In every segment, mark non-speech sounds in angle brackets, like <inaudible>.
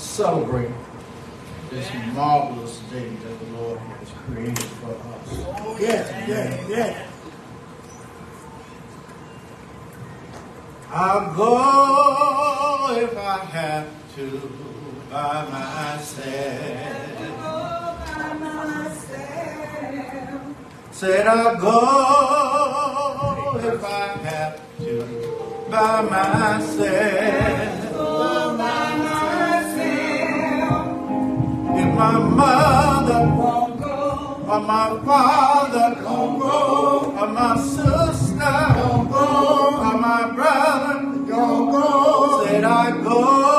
celebrate this marvelous day that the Lord has created for us. Yes, yes, yes. I'll go if I have to by myself. Said I'll go if I have to by myself. If my mother won't go, or my father won't go, or my sister won't go, or my brother won't go, said I go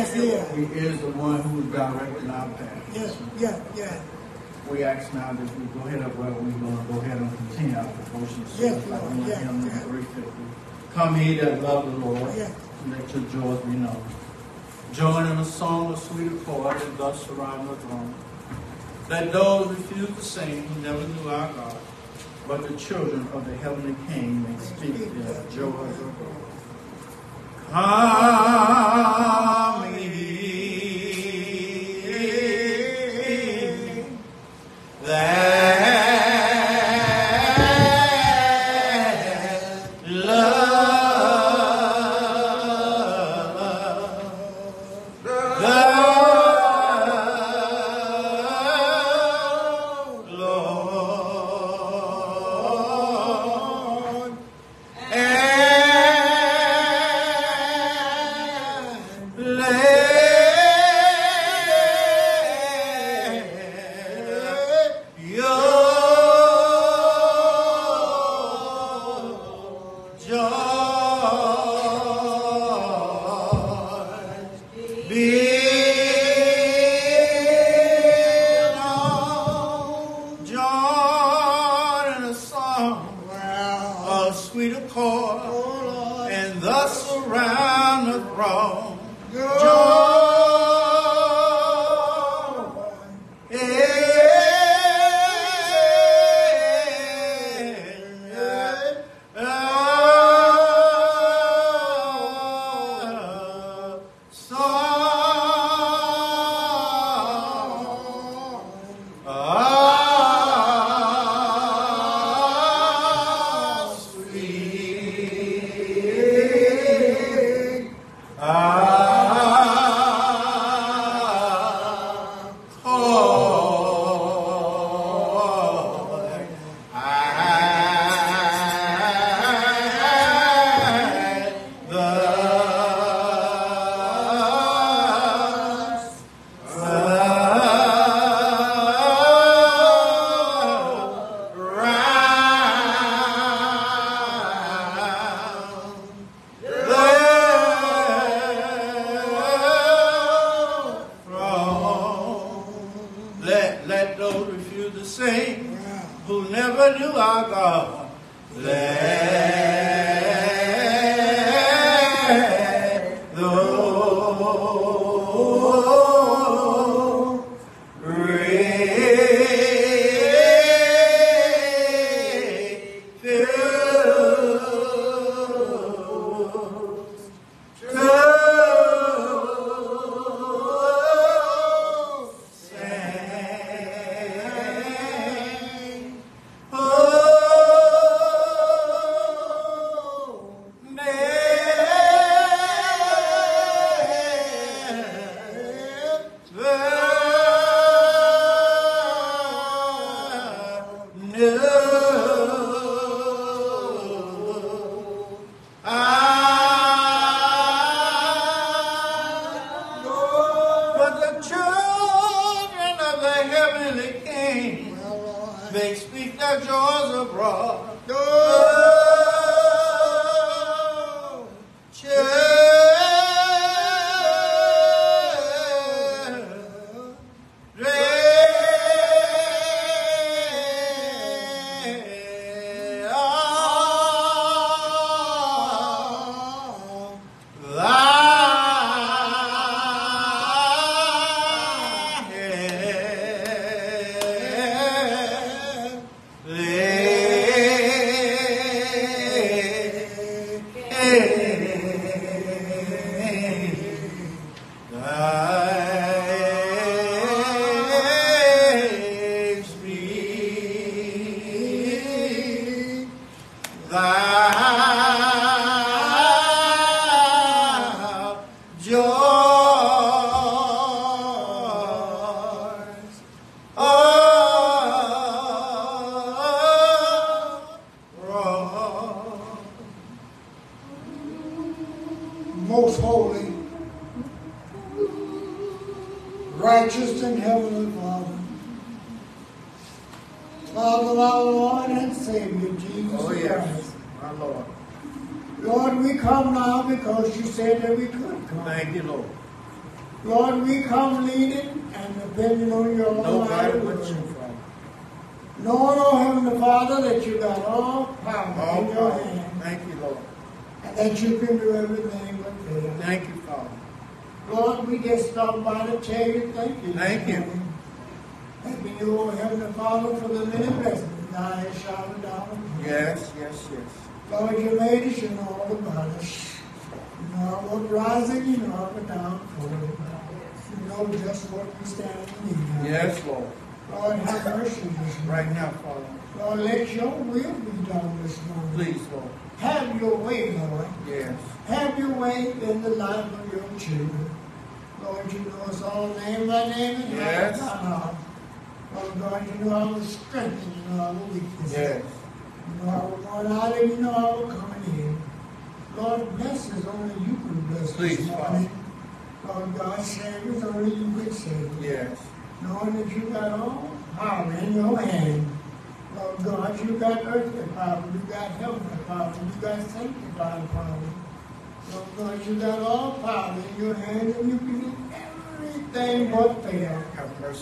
Yes, He is. He is the one who is directing our path. Yes, yes, yes. We ask now that we go ahead, well, we're going to go ahead and continue our devotion. Yes, Lord. Yes, hymn number yes. 350. Come ye that love the Lord, Yes. let your joys be known. Join in a song of sweet accord and thus surround the throne. Let those refuse to sing who never knew our God, but the children of the heavenly King may speak their joys of God. Come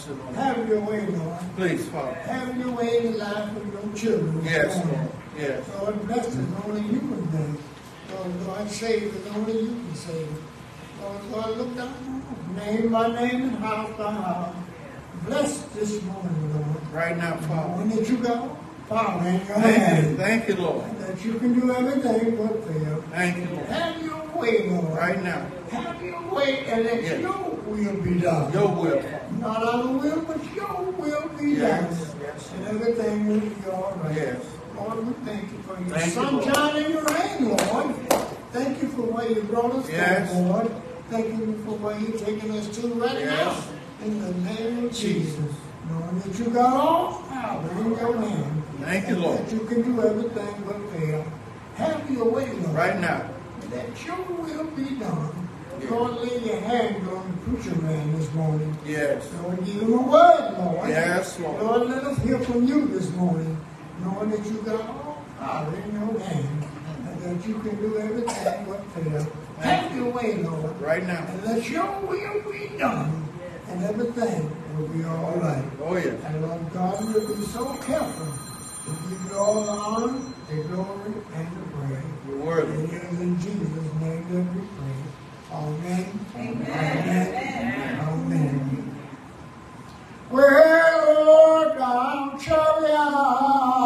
Have Lord. Have your way, Lord. Please, Father. Have your way in the life of your children. Yes, morning. Lord. Yes. Lord, bless us only you can do. Lord God, save us only you can save. Lord God, look down, name by name and house by house. Bless this morning, Lord. Right now, Father. Knowing that you got power in your Thank you. hand. Thank you, Lord. And that you can do everything but fail. Thank you, Lord. Have your way, Lord. Right now. Have your way and let Yes. your will be done. Your will. Not our will, but your will be Yes. done. Yes. And everything will be all right. Yes. Lord, we thank you for your Thank you, sunshine and your rain, Lord. Thank you for where you brought us Yes. from, Lord. Thank you for where you're taking us to right Yes. now. In the name of Jesus. Jesus. Knowing that you got all power in your hand. Thank you, Lord. That you can do everything but fail. Have your way, Lord. Right now. Let your will be done. Lord, lay your hand on the preacher man this morning. Yes. Lord, give him a word, Lord. Yes, Lord. Lord, let us hear from you this morning, knowing that you got all power in your hand, and that you can do everything but fail. Have your way, Lord, Right now. and let your will be done, and everything will be all right. Oh, yes. And Lord God, we'll be so careful to give you all the honor, the glory, and the praise. You're worthy. And It is in Jesus' name that we pray. Amen. Amen. Amen. Well, Lord, I'm chariot.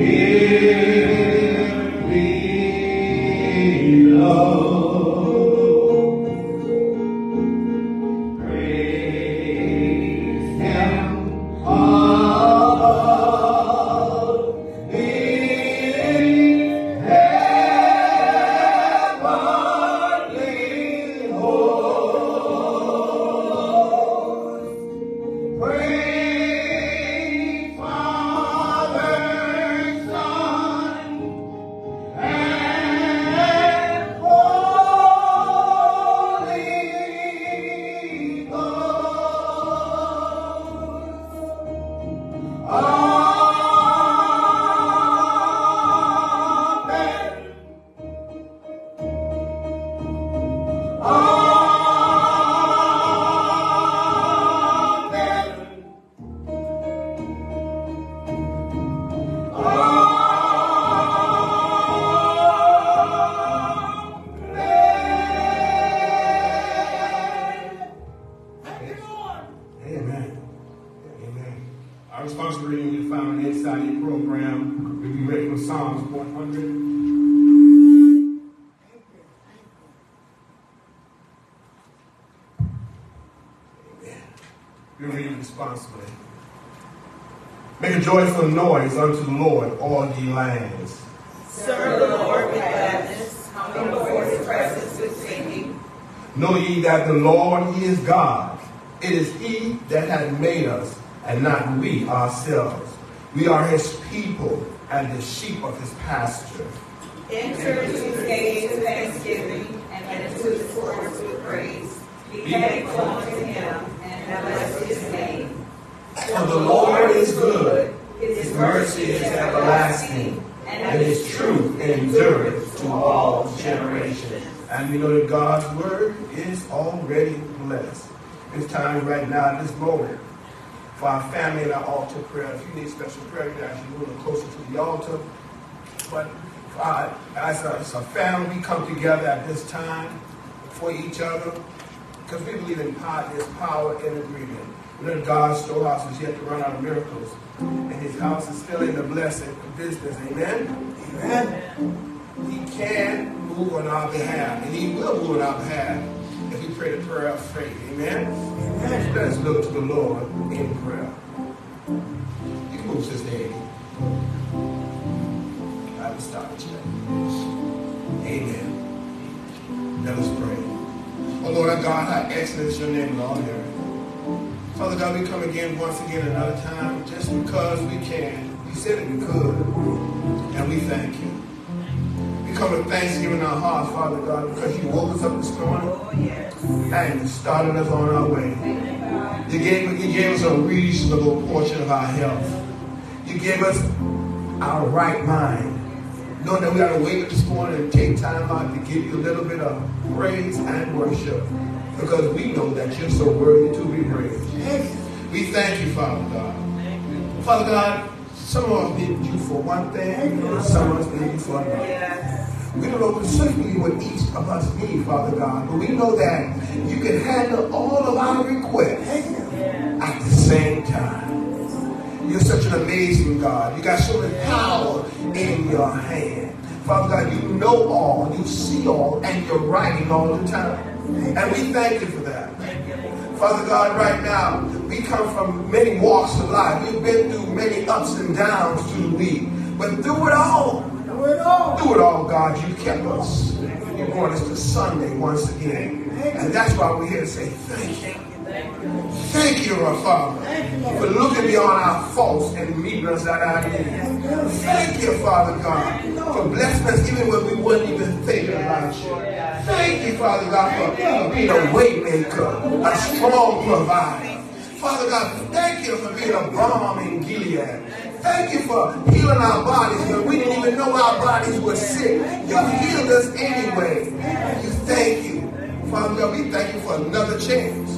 E Amen? Amen. He can move on our behalf, and he will move on our behalf if we pray the prayer of faith. Amen? Amen. Let us look to the Lord in prayer. You can move, Sister. I will start today. Amen. Let us pray. Oh Lord our God, how excellent is your name in all earth. Father God, we come again once again another time just because we can. You said it we could. We thank you. We come with thanksgiving in our hearts, Father God, because you woke us up this morning and started us on our way. You gave, you gave us a reasonable portion of our health. You gave us our right mind. Knowing that we got to wake up this morning and take time out to give you a little bit of praise and worship because we know that you're so worthy to be praised. We thank you, Father God. Father God, some of us need you for one thing, some of us need you for another. We don't know specifically what each of us need, Father God, but we know that you can handle all of our requests at the same time. You're such an amazing God. You got so much power in your hand. Father God, you know all, you see all, and you're writing all the time. And we thank you for that. Father God, right now, we come from many walks of life. We've been through many ups and downs through the week. But through it all, Do it all. through it all, God, you kept us. You brought us to Sunday once again. And that's why we're here to say thank you. Thank you, our Father, for looking beyond our faults and meeting us at our needs. Thank you, Father God, for blessing us even when we wasn't even thinking about you. Thank you, Father God, for being a way maker, a strong provider. Father God, thank you for being a balm in Gilead. Thank you for healing our bodies when we didn't even know our bodies were sick. You healed us anyway. You thank you. Father God, we thank you for another chance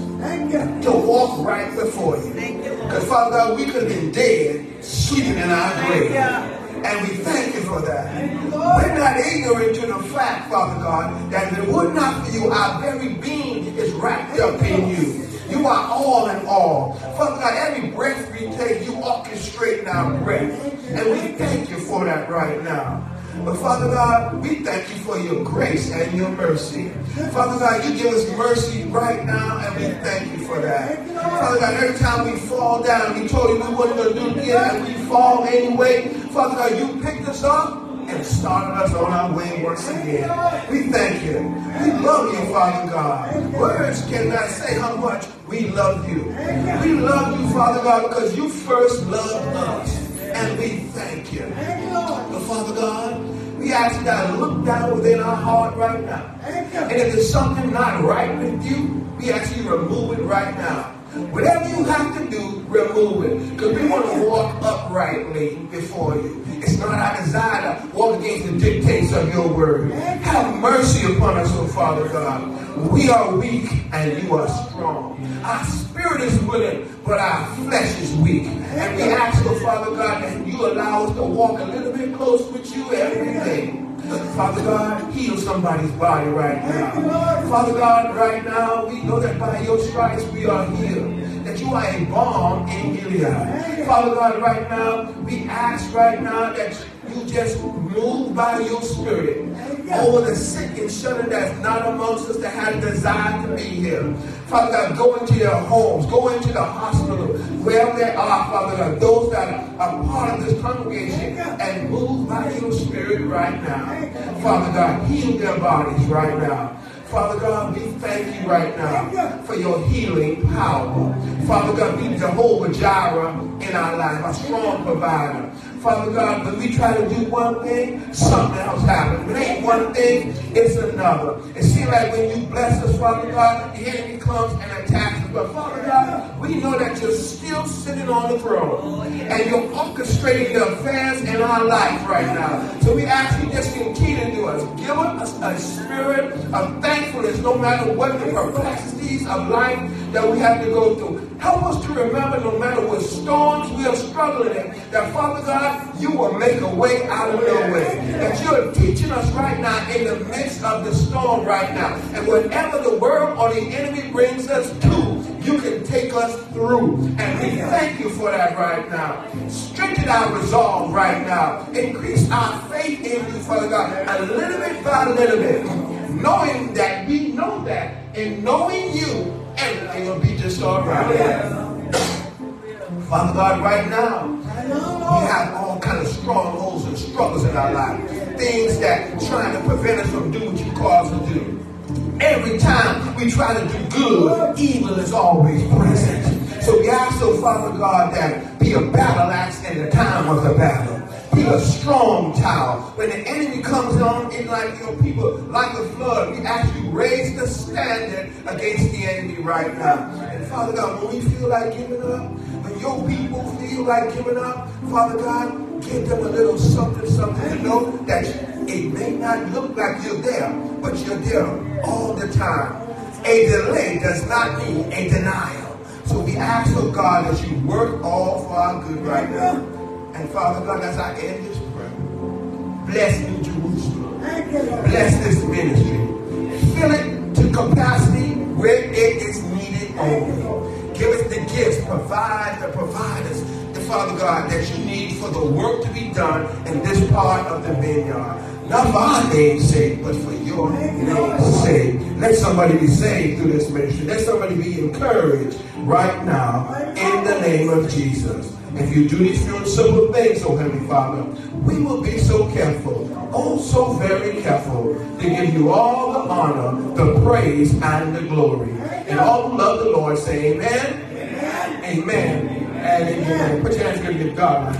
to walk right before you. Because Father God, we could have been dead, sleeping in our grave. And we thank you for that. We're not ignorant to the fact, Father God, that if it were not for you, our very being is wrapped up in you. You are all in all. Father God, every breath we take, you orchestrate our breath. And we thank you for that right now. But Father God, we thank you for your grace and your mercy. Father God, you give us mercy right now, and we thank you for that. Father God, every time we fall down, we told you we wasn't going to do it again, and we fall anyway. Father God, you picked us up and started us on our way once again. We thank you. We love you, Father God. Words cannot say how much we love you. We love you, Father God, because you first loved us. And we thank you. But Father God, we ask you to look down within our heart right now. And if there's something not right with you, we ask you to remove it right now. Whatever you have to do, remove it. Because we want to walk uprightly before you. It's not our desire to walk against the dictates of your word. Have mercy upon us, oh Father God. We are weak and you are strong. Our spirit is willing, but our flesh is weak. And we ask, oh Father God, that you allow us to walk a little bit close with you every day. Father God, heal somebody's body right now. Father God, right now, we know that by your stripes we are healed. That you are a balm in Gilead. Father God, right now, we ask right now that you just move by your spirit over the sick and shut that's not amongst us that have a desire to be here. Father God, go into their homes, go into the hospital, wherever they are, Father God, those that are part of this congregation, and move by your spirit right now. Father God, heal their bodies right now. Father God, we thank you right now for your healing power. Father God, be Jehovah Jireh in our life, a strong provider. Father God, when we try to do one thing, something else happens. When it ain't one thing, it's another. It seems like when you bless us, Father God, the enemy comes and attacks us. But Father God, we know that you're still sitting on the throne and you're orchestrating the affairs in our life right now. So we ask you just continue to do us. Give us a spirit of thankfulness no matter what the perplexities of life that we have to go through. Help us to remember no matter what storms we are struggling in, that Father God, you will make a way out of no way. That you're teaching us right now in the midst of the storm right now. And whatever the world or the enemy brings us to, you can take us through. And we thank you for that right now. Strengthen our resolve right now. Increase our faith in you, Father God, a little bit by a little bit. Knowing that we know that, and knowing you, everything will be just all right. Father God, right now, we have all kind of strongholds and struggles in our life. Things that trying to prevent us from doing what you call us to do. Every time we try to do good, evil is always present. So we ask, oh Father God, that be a battle axe in the time of the battle. Be a strong tower. When the enemy comes on in like your people, like a flood, we ask you raise the standard against the enemy right now. And Father God, when we feel like giving up, when your people feel like giving up, Father God, give them a little something, something to know that it may not look like you're there, but you're there all the time. A delay does not mean a denial. So we ask, oh God, that you work all for our good right now. And Father God, as I end this prayer, bless New Jerusalem. Bless this ministry. Fill it to capacity where it is needed only. Give us the gifts, provide the providers, the Father God, that you need for the work to be done in this part of the vineyard. Not my name's sake, but for your name's sake. Let somebody be saved through this ministry. Let somebody be encouraged right now in the name of Jesus. If you do these few simple things, oh Heavenly Father, we will be so careful, oh so very careful, to give you all the honor, the praise, and the glory. And all who love the Lord say amen, amen, amen, amen. and amen. Put your hands together to give God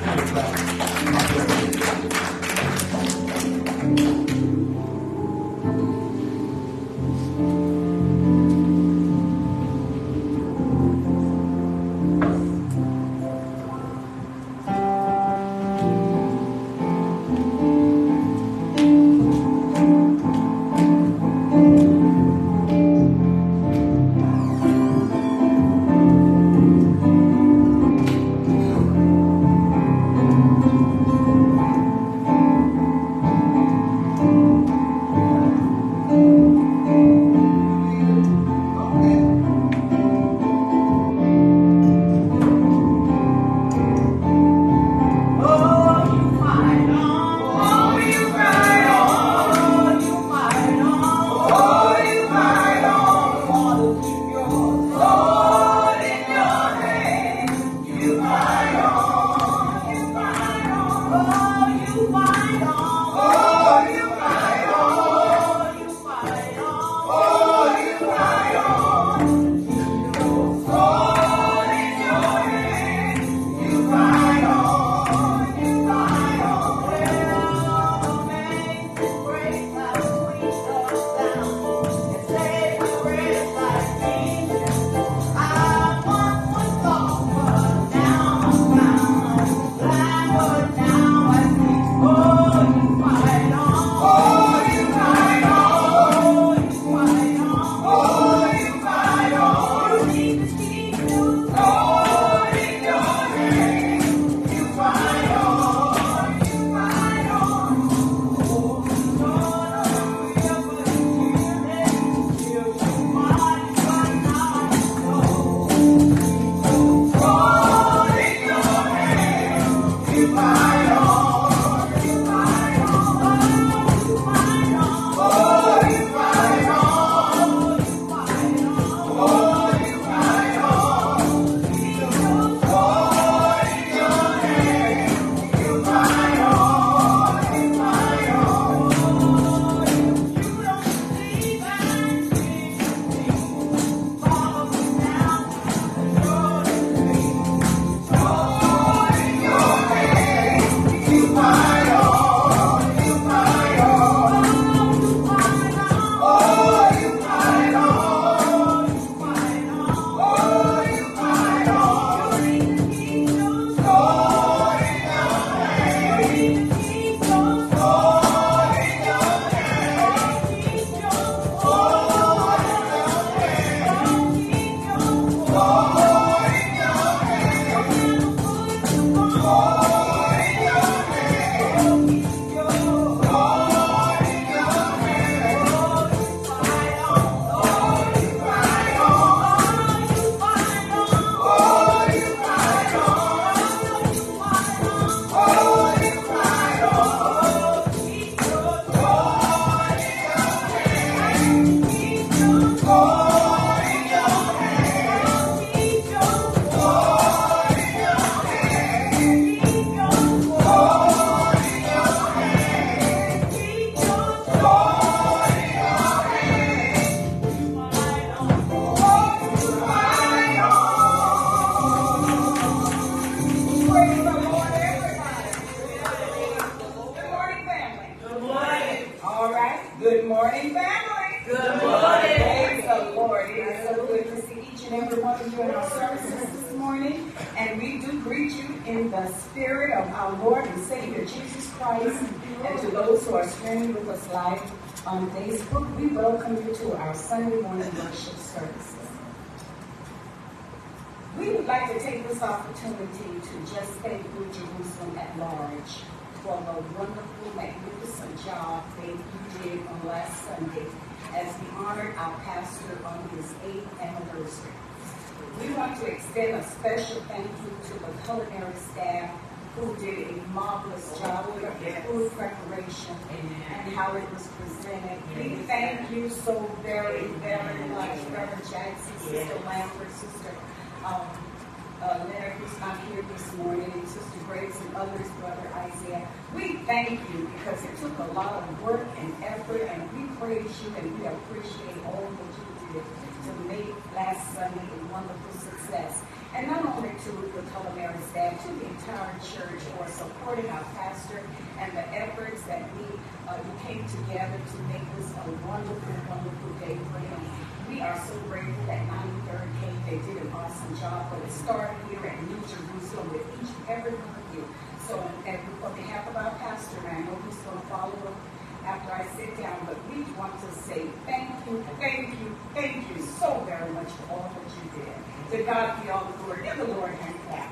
together to make this a wonderful, wonderful day for him. We are so grateful that 93rd came. They did an awesome job, but it started here at New Jerusalem with each and every one of you. So, and on behalf of our pastor, and I know he's going to follow up after I sit down, but we want to say thank you, thank you, thank you so very much for all that you did. To God be all the glory. Give the Lord hand clap.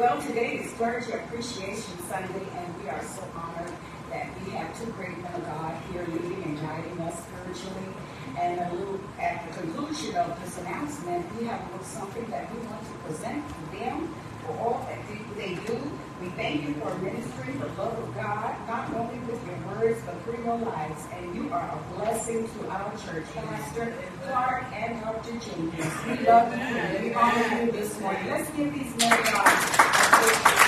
Well, today is Clergy Appreciation Sunday, and we are so honored that we have two great men of God here leading and guiding us spiritually. And a little, at the conclusion of this announcement, we have a little something that we want to present to them for all that they, do. We thank you for ministering the love of God, not only with your words, but through your lives. And you are a blessing to our church, Pastor Clark and Dr. Jenkins. We love you and we honor you this morning. Let's give these men God.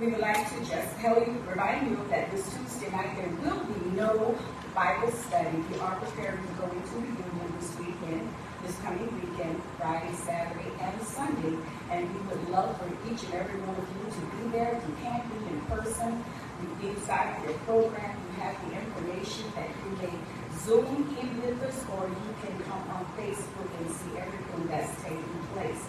We would like to just tell you, remind you that this Tuesday night there will be no Bible study. We are preparing to go into this weekend, this coming weekend, Friday, Saturday, and Sunday. And we would love for each and every one of you to be there. If you can't be in person, we inside your program, you have the information that you may Zoom in with us, or you can come on Facebook and see everything that's taking place.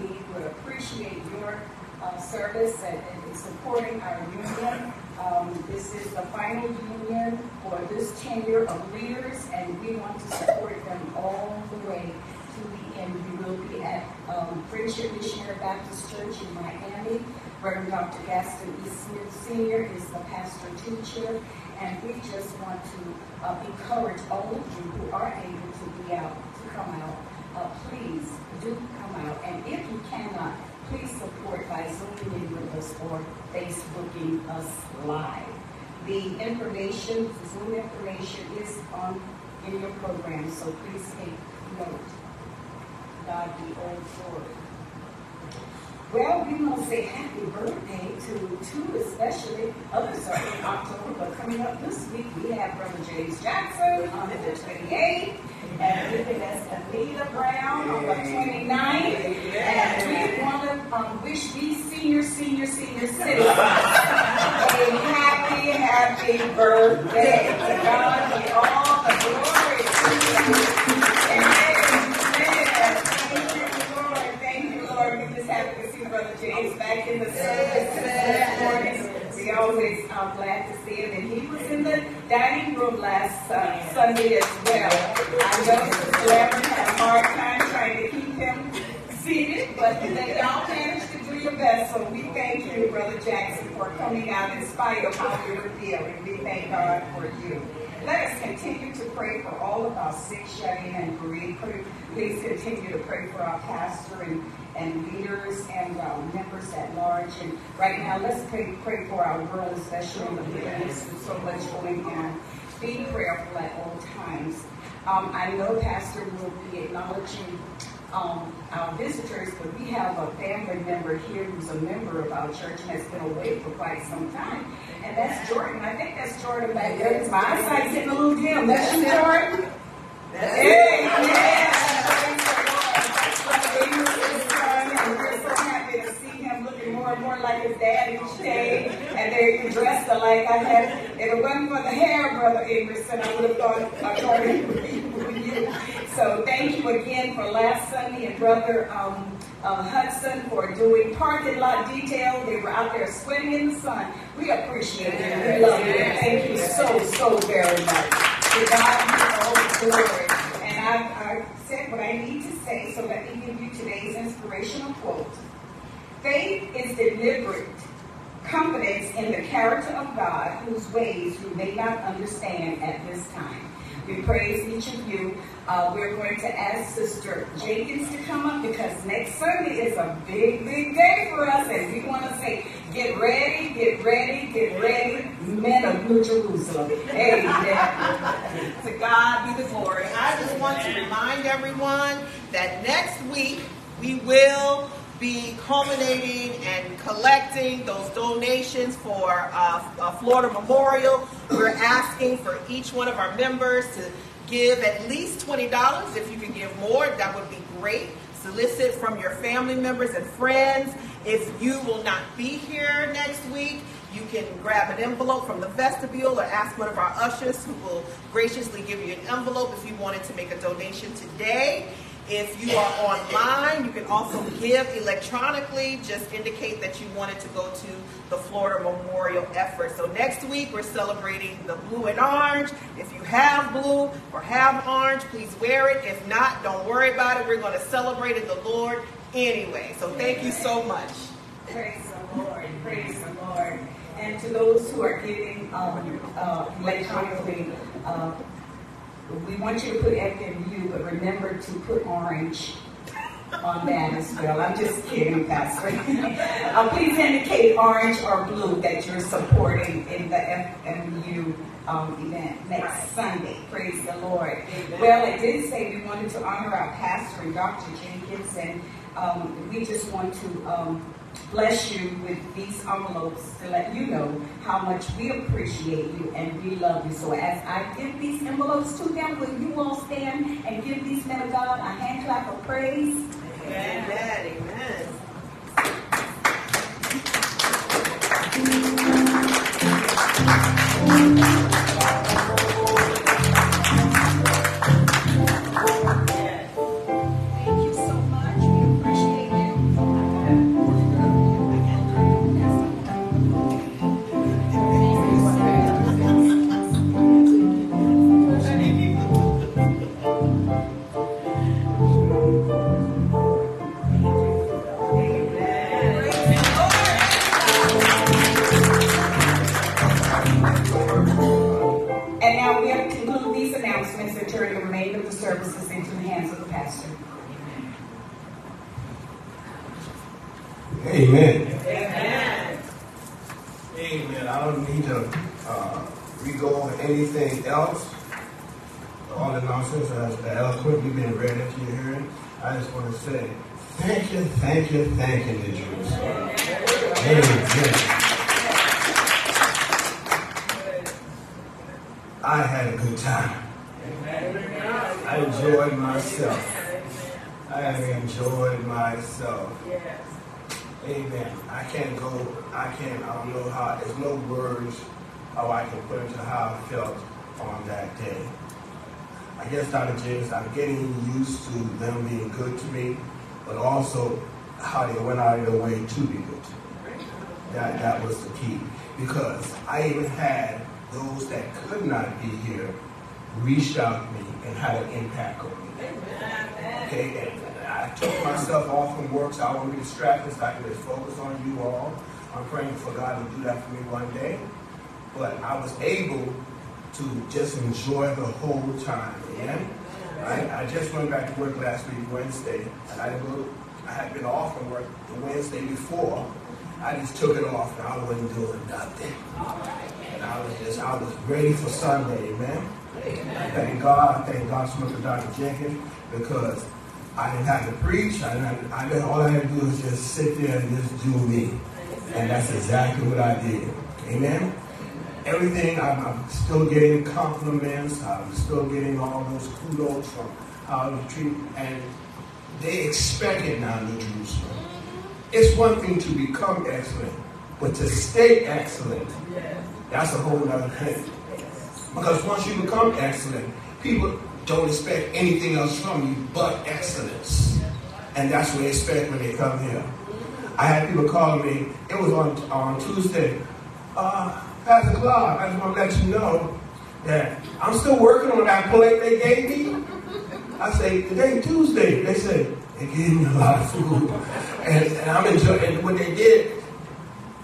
We would appreciate your uh, service and, and supporting our union. Um, this is the final union for this tenure of leaders, and we want to support them all the way to the end. We will be at um, Friendship Missionary Baptist Church in Miami. Reverend Dr. Gaston E. Smith Sr. is the pastor teacher, and we just want to uh, encourage all of you who are able to be out, to come out. Uh, please do come out, and if you cannot, please support by Zooming in with us or Facebooking us live. The information, the Zoom information is on in your program, so please take note. God be all glory. Well, we to say happy birthday to two especially. Others are in October, but coming up this week, we have Brother James Jackson on the 28th, and Living as Anita Brown on the 29th. And we want to um, wish these senior, senior, senior citizens a happy, happy birthday. To God be all the glory. Amen. Thank you, Lord. Thank you, Lord. We just happy to see Brother James back in the service this morning. We always are glad to see him. And he was in the dining room last uh, Sunday as well. I know Sister Lambert had a hard time trying to keep him seated, but they all managed to do your best. So we thank you, Brother Jackson, for coming out in spite of how you were feeling. We thank God for you. Let us continue to pray for all of our sick, shut-in, and bereaved. Please continue to pray for our pastor and, and leaders and um, members at large. And right now, let's pray, pray for our world, especially the Middle with so much going on. Be prayerful at all times. Um, I know Pastor will be acknowledging um, our visitors, but we have a family member here who's a member of our church and has been away for quite some time. And that's Jordan. I think that's Jordan back there. My eyesight's getting a little dim. That's you, Jordan? Hey, yeah. And we're so happy to see him looking more and more like his dad each day. And even dressed alike. I had, if it wasn't for the hair, Brother Emerson, I would have thought uh, <laughs> Jordan would be you. So thank you again for last Sunday and Brother um, uh, Hudson for doing parking lot detail. They were out there sweating in the sun. We appreciate it. We love you. Thank you so, so very much. To God be all the glory. And I've, I've said what I need to say, so let me give you today's inspirational quote. Faith is deliberate confidence in the character of God whose ways you may not understand at this time. We praise each of you. Uh, we're going to ask Sister Jenkins to come up because next Sunday is a big, big day for us, and we want to say, get ready, get ready, get ready, men of New Jerusalem. Amen. <laughs> to God be the glory. I just want to remind everyone that next week we will be culminating and collecting those donations for uh, Florida Memorial. We're asking for each one of our members to give at least $20. If you can give more, that would be great. Solicit from your family members and friends. If you will not be here next week, you can grab an envelope from the vestibule or ask one of our ushers who will graciously give you an envelope if you wanted to make a donation today. If you are online, you can also give electronically. Just indicate that you wanted to go to the Florida Memorial effort. So next week we're celebrating the blue and orange. If you have blue or have orange, please wear it. If not, don't worry about it. We're going to celebrate in the Lord anyway. So thank you so much. Praise the Lord. Praise the Lord. And to those who are giving um, uh, electronically, uh, we want you to put FMU, but remember to put orange on that as well. I'm just kidding, Pastor. <laughs> uh, please indicate orange or blue that you're supporting in the FMU um, event next right. Sunday. Praise the Lord. Amen. Well, it did say we wanted to honor our pastor and Dr. Jenkins, and um, we just want to um, bless you with these envelopes to let you know how much we appreciate you and we love you. So as I give these envelopes to them, will you all stand and give these men of God a hand clap of praise? Amen. Amen. Amen. Amen. Amen. Amen. I don't need to uh, re-go over anything else. All the nonsense as eloquently been read into your hearing. I just want to say thank you, thank you, thank you, Jerusalem. Amen. I had a good time. I enjoyed myself. I enjoyed myself. Amen. I can't go, I can't, I don't know how, there's no words how I can put into how I felt on that day. I guess, Dr. James, I'm getting used to them being good to me, but also how they went out of their way to be good to me. That, that was the key. Because I even had those that could not be here reach out to me and had an impact on me. Okay, and I took myself off from work so I won't be distracted so I can just focus on you all. I'm praying for God to do that for me one day. But I was able to just enjoy the whole time. Amen. I, I just went back to work last week, Wednesday, and I didn't I had been off from work the Wednesday before. I just took it off and I wasn't doing nothing. And I was just, I was ready for Sunday, amen. amen. Thank God, thank God so much for Dr. Jenkins because I didn't have to preach. I didn't, I didn't, all I had to do was just sit there and just do me. And that's exactly what I did. Amen? Everything, I'm, I'm still getting compliments. I'm still getting all those kudos from how to treat. And they expect it now in Jerusalem. It's one thing to become excellent, but to stay excellent, that's a whole other thing. Because once you become excellent, people don't expect anything else from you but excellence. And that's what they expect when they come here. I had people calling me, it was on, on Tuesday. Uh, Pastor Clark, I just want to let you know that I'm still working on that plate they gave me. I say, today Tuesday. They said, they gave me a lot of food. And, and I'm enjoying And what they did,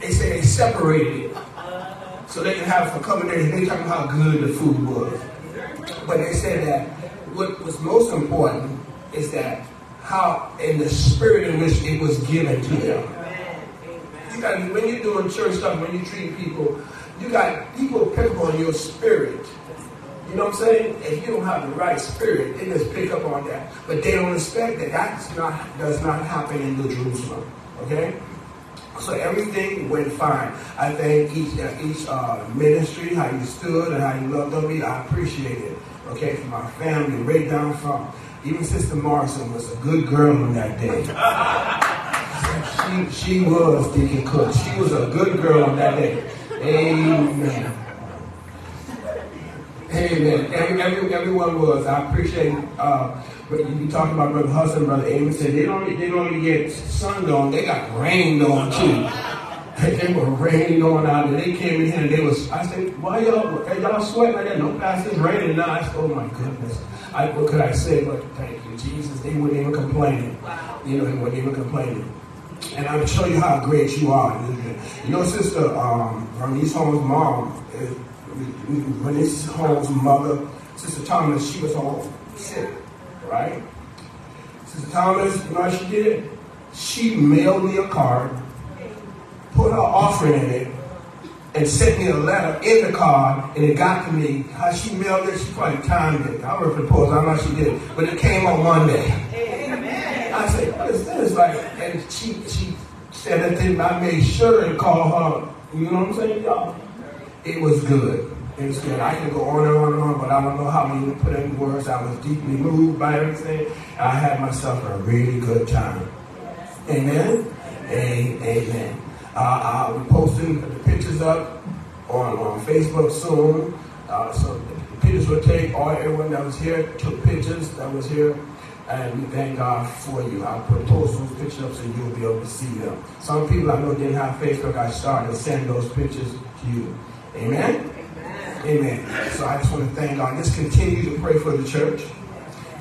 they said they separated it. So they can have it for coming in. They talking about how good the food was. But they said that what was most important is that how in the spirit in which it was given to them. You got when you're doing church stuff, when you treat people, you got people pick up on your spirit. You know what I'm saying? If you don't have the right spirit, they just pick up on that. But they don't expect that. That's not does not happen in the Jerusalem. Okay? So everything went fine. I thank each uh, each uh, ministry, how you stood and how you loved on me. I appreciate it. Okay, for my family, right down from even Sister Morrison was a good girl on that day. <laughs> She she was Deacon Cook. She was a good girl on that day. Amen. Amen. Every, every, everyone was. I appreciate uh, you be talking about Brother Hudson, Brother Amos said they don't they don't only get sunned on, they got rained on too. They were raining on out there. They came in here and they was I said, why y'all y'all sweating like that? No pastor's raining now. I said, oh my goodness. I, what could I say but thank you, Jesus? They weren't even complain. You know, they weren't even complaining. And I'm show you how great you are. You know, sister, um, Bernice Holmes' mom, Bernice Holmes' mother, Sister Thomas, she was home sick right? Sister Thomas, you know what she did? She mailed me a card, put her offering in it, and sent me a letter in the card, and it got to me. How she mailed it, she probably timed it. I for the post, I know she did, but it came on Monday. Amen. I said, what is this? Like, and she she said that thing. I made sure to call her. You know what I'm saying, y'all? It was good. And said, I can go on and on and on, but I don't know how many to put in words. I was deeply moved by everything. I had myself a really good time. Amen? Amen. Uh, I'll be posting the pictures up on, on Facebook soon. Uh, so the pictures will take all everyone that was here took pictures that was here. And we thank God for you. I'll put post those pictures up so you'll be able to see them. Some people I know didn't have Facebook. I started to send those pictures to you. Amen? Amen. So I just want to thank God. Just continue to pray for the church.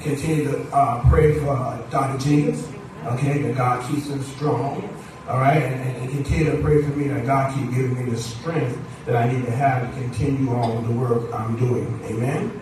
Continue to uh, pray for uh, Dr. Jenkins. Okay, that God keeps him strong. All right, and, and, continue to pray for me that God keep giving me the strength that I need to have to continue on with the work I'm doing. Amen.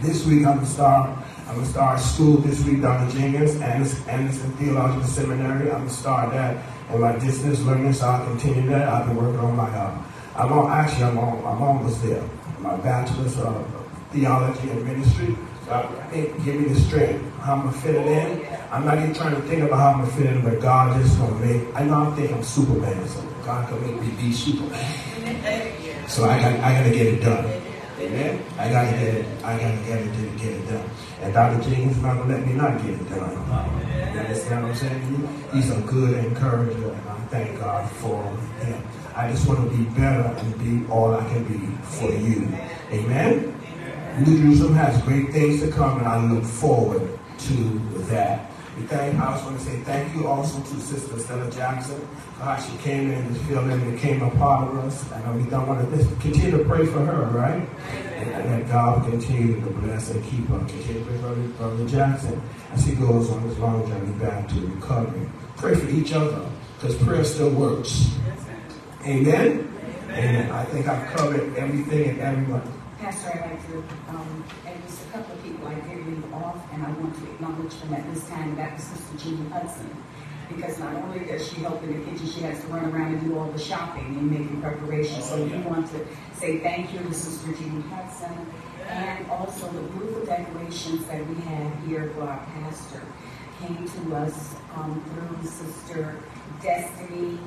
This week I'm gonna start. I'm gonna start school this week, Dr. Jenkins, Anderson, Anderson Theological Seminary. I'm gonna start that in my distance learning, so I'll continue that. I've been working on my uh, I'm actually, I'm, on, I'm almost there. My bachelor's of theology and ministry. So I give me the strength. How I'm gonna fit it in. I'm not even trying to think about how I'm gonna fit in, but God just gonna make. I know I think I'm Superman, so God can make me be Superman. So I got, I gotta get it done. Amen. I gotta get it. I gotta get it, get it done. And Dr. Jenkins not gonna let me not get it done. You understand what I'm saying? He's a good encourager, and I thank God for him. I just want to be better and be all I can be for you. Amen? New Jerusalem has great things to come, and I look forward to that. We thank, I also want to say thank you also to Sister Stella Jackson for how she came in filled in and became a part of us. And we don't want to just continue to pray for her, right? And that God will continue to bless and keep her. Continue to pray for Brother Jackson as he goes on his long journey back to recovery. Pray for each other because prayer still works. Amen? Amen. I think I've covered everything and everyone. Pastor, I'd like to, um, at least a couple of people I did leave off, and I want to acknowledge them at this time. That was Sister Jean Hudson. Because not only does she help in the kitchen, she has to run around and do all the shopping and making preparations. So we want to say thank you to Sister Jean Hudson and also the beautiful decorations that we have here for our pastor came to us um, through Sister Destiny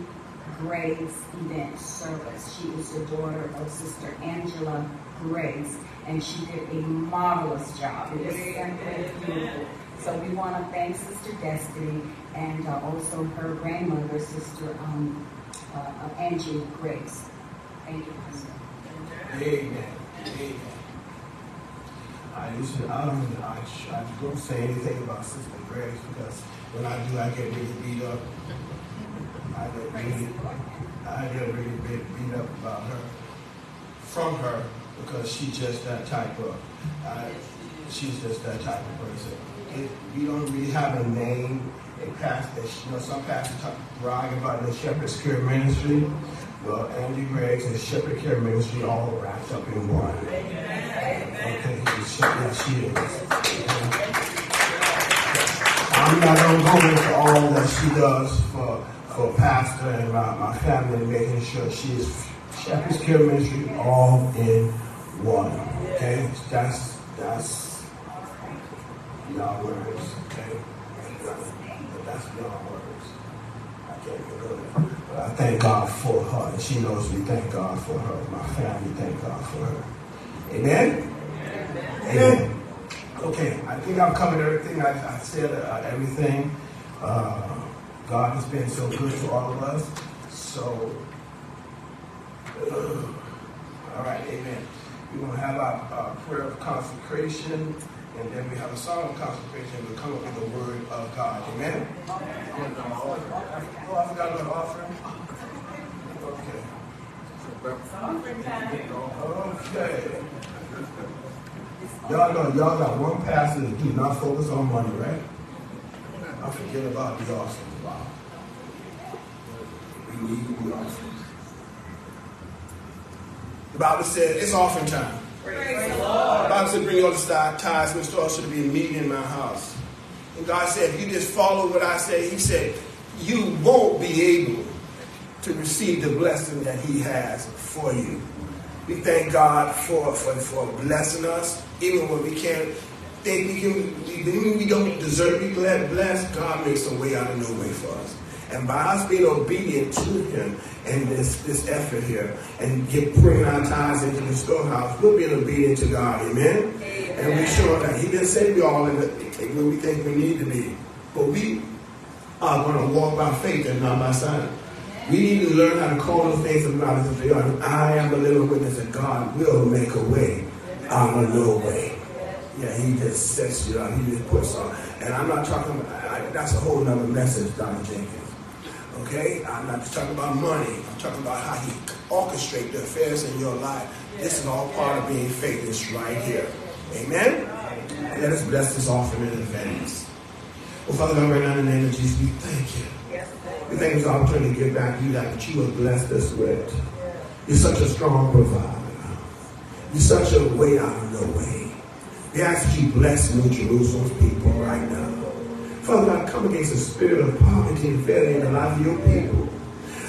Gray's event service. She is the daughter of Sister Angela Grace, and she did a marvelous job. It was simply beautiful. So we want to thank Sister Destiny and uh, also her grandmother, Sister um, uh, uh Angie Grace. Thank you, Pastor. Amen. Amen. I used to, I don't, I, I don't say anything about Sister Grace because when I do, I get really beat up. I get really, I get really beat, beat up about her, from her, because she's just that type of, I, she's just that type of person. It, we don't really have a name, a pastor, you know, some pastors talk, brag about the Shepherd's Care Ministry. Well, Angie Grace and Shepherd Care Ministry all wrapped up in one. Okay, She, she is. I'm not gonna go into all that she does for for Pastor and my, my family, making sure she is Shepherd's Care Ministry all in one. Okay, that's that's beyond words. Okay, that's beyond words. I can't. But I thank God for her, and she knows we thank God for her. My family thank God for her. Amen. Amen. Okay, I think I've covered everything. I, I said uh, everything. Uh, God has been so good to all of us. So, uh, all right, amen. We're going to have our, our prayer of consecration, and then we have a song of consecration. And We'll come up with the word of God. Amen. Oh, I forgot about offering. Okay. Okay. Y'all know, y'all got one pastor that do not focus on money, right? I forget about the offering. The offering. The Bible said it's offering time. The Bible said, bring all the tithes and store should be meeting in my house. And God said, if you just follow what I say, He said, you won't be able to receive the blessing that He has for you. We thank God for, for, for blessing us, even when we can't think we can, even we don't deserve to be blessed, God makes a way out of no way for us. And by us being obedient to Him and this, this effort here, and get bringing our tithes into the storehouse, we're being obedient to God. Amen? Amen. And we sure that He didn't say we all in the, we think we need to be. But we are going to walk by faith and not by sight. We need to learn how to call those things of God as they are. I am a little witness that God will make a way out of no way. Yeah, he just sets you out. He just puts on. And I'm not talking about, I, that's a whole nother message, Dr. Jenkins. Okay? I'm not just talking about money. I'm talking about how he orchestrates the affairs in your life. This is all part of being faith. It's right here. Amen? Let us bless this offering in advance. Well, Father God, right now in the name of Jesus, we thank you. We thank you for the opportunity to give back to you that you have blessed us with. You're such a strong provider. You're such a way out of no way. We ask that you bless New Jerusalem's people right now. Father God, come against the spirit of poverty and failure in the life of your people.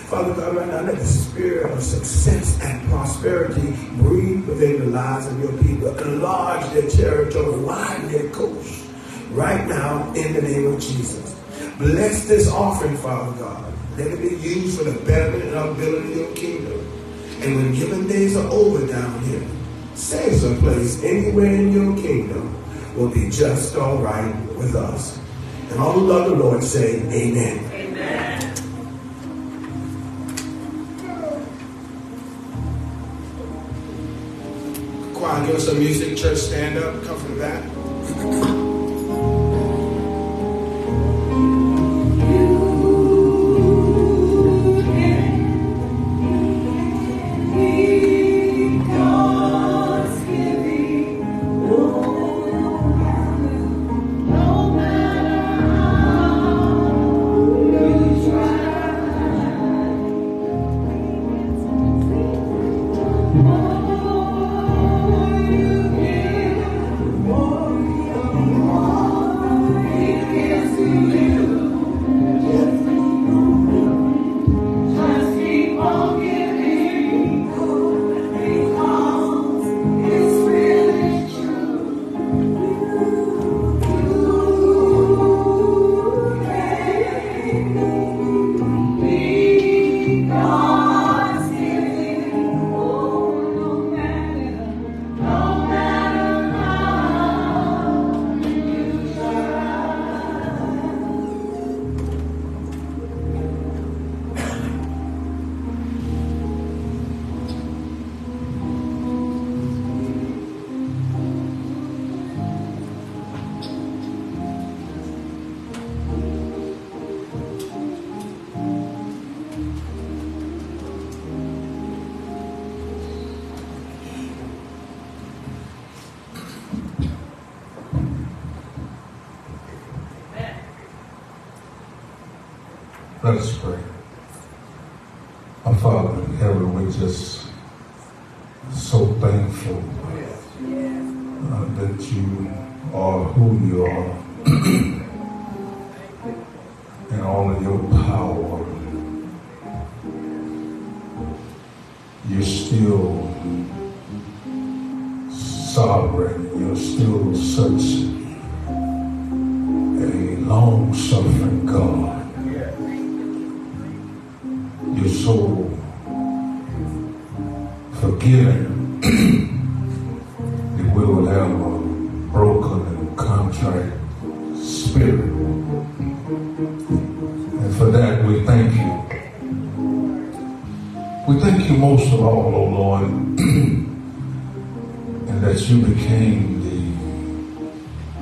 Father God, right now, let the spirit of success and prosperity breathe within the lives of your people. Enlarge their territory, widen their coast. Right now, in the name of Jesus. Bless this offering, Father God. Let it be used for the betterment and upbuilding of your kingdom. And when given days are over down here, save some place anywhere in your kingdom will be just all right with us. And all who love the Lord say, Amen. Amen. Choir, give us some music. Church, stand up. Come from the back.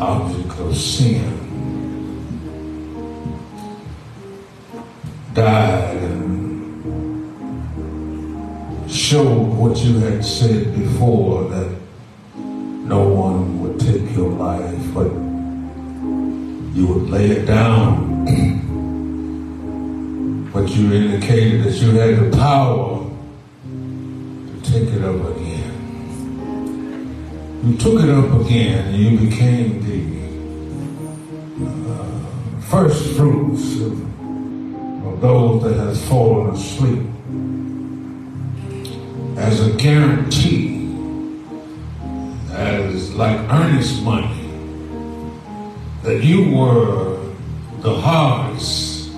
Object of sin. Died and showed what you had said before that no one would take your life, but you would lay it down. but you indicated that you had the power to take it up again. You took it up again and you became first fruits of, of those that has fallen asleep as a guarantee, as like earnest money, that you were the harvest.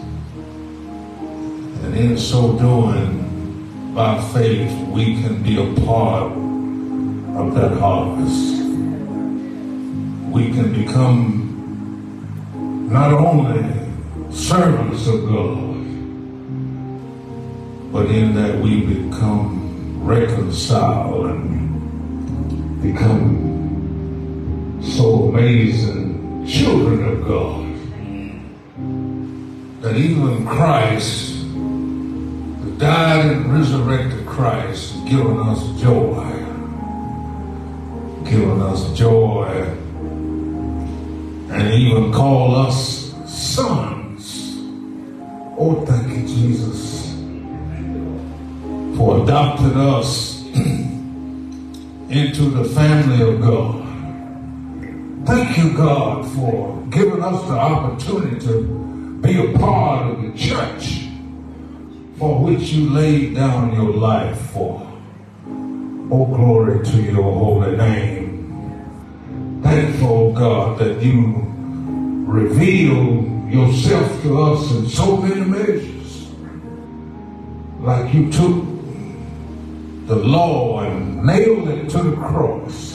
And in so doing, by faith, we can be a part of that harvest. We can become not only servants of God, but in that we become reconciled and become so amazing children of God that even Christ, the died and resurrected Christ, has given us joy, given us joy, and even call us sons. Oh, thank you, Jesus for adopting us <clears throat> into the family of God. Thank you, God, for giving us the opportunity to be a part of the church for which you laid down your life for. Oh, glory to your holy name. Thankful, God, that you reveal yourself to us in so many measures. Like you took the law and nailed it to the cross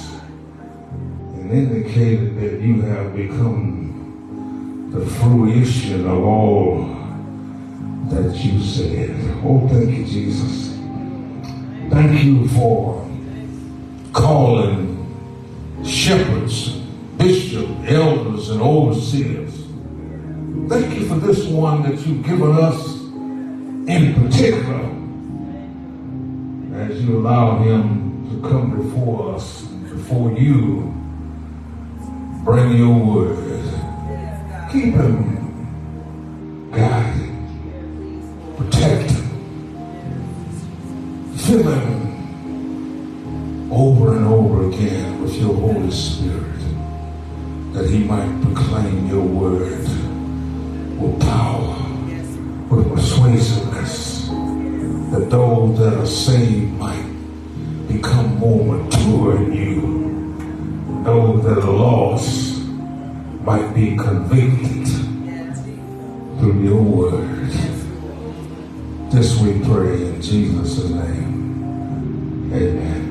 and indicated that you have become the fruition of all that you said. Oh, thank you, Jesus. Thank you for calling shepherds, bishops, elders, and overseers. Thank you for this one that you've given us in particular as you allow him to come before us, before you, bring your word. Keep him guide him, protect him, fill him over and over again with your Holy Spirit, that he might proclaim your word with power, with persuasiveness that those that are saved might become more mature in you. Those that are lost might be convicted through your word. This we pray in Jesus' name. Amen.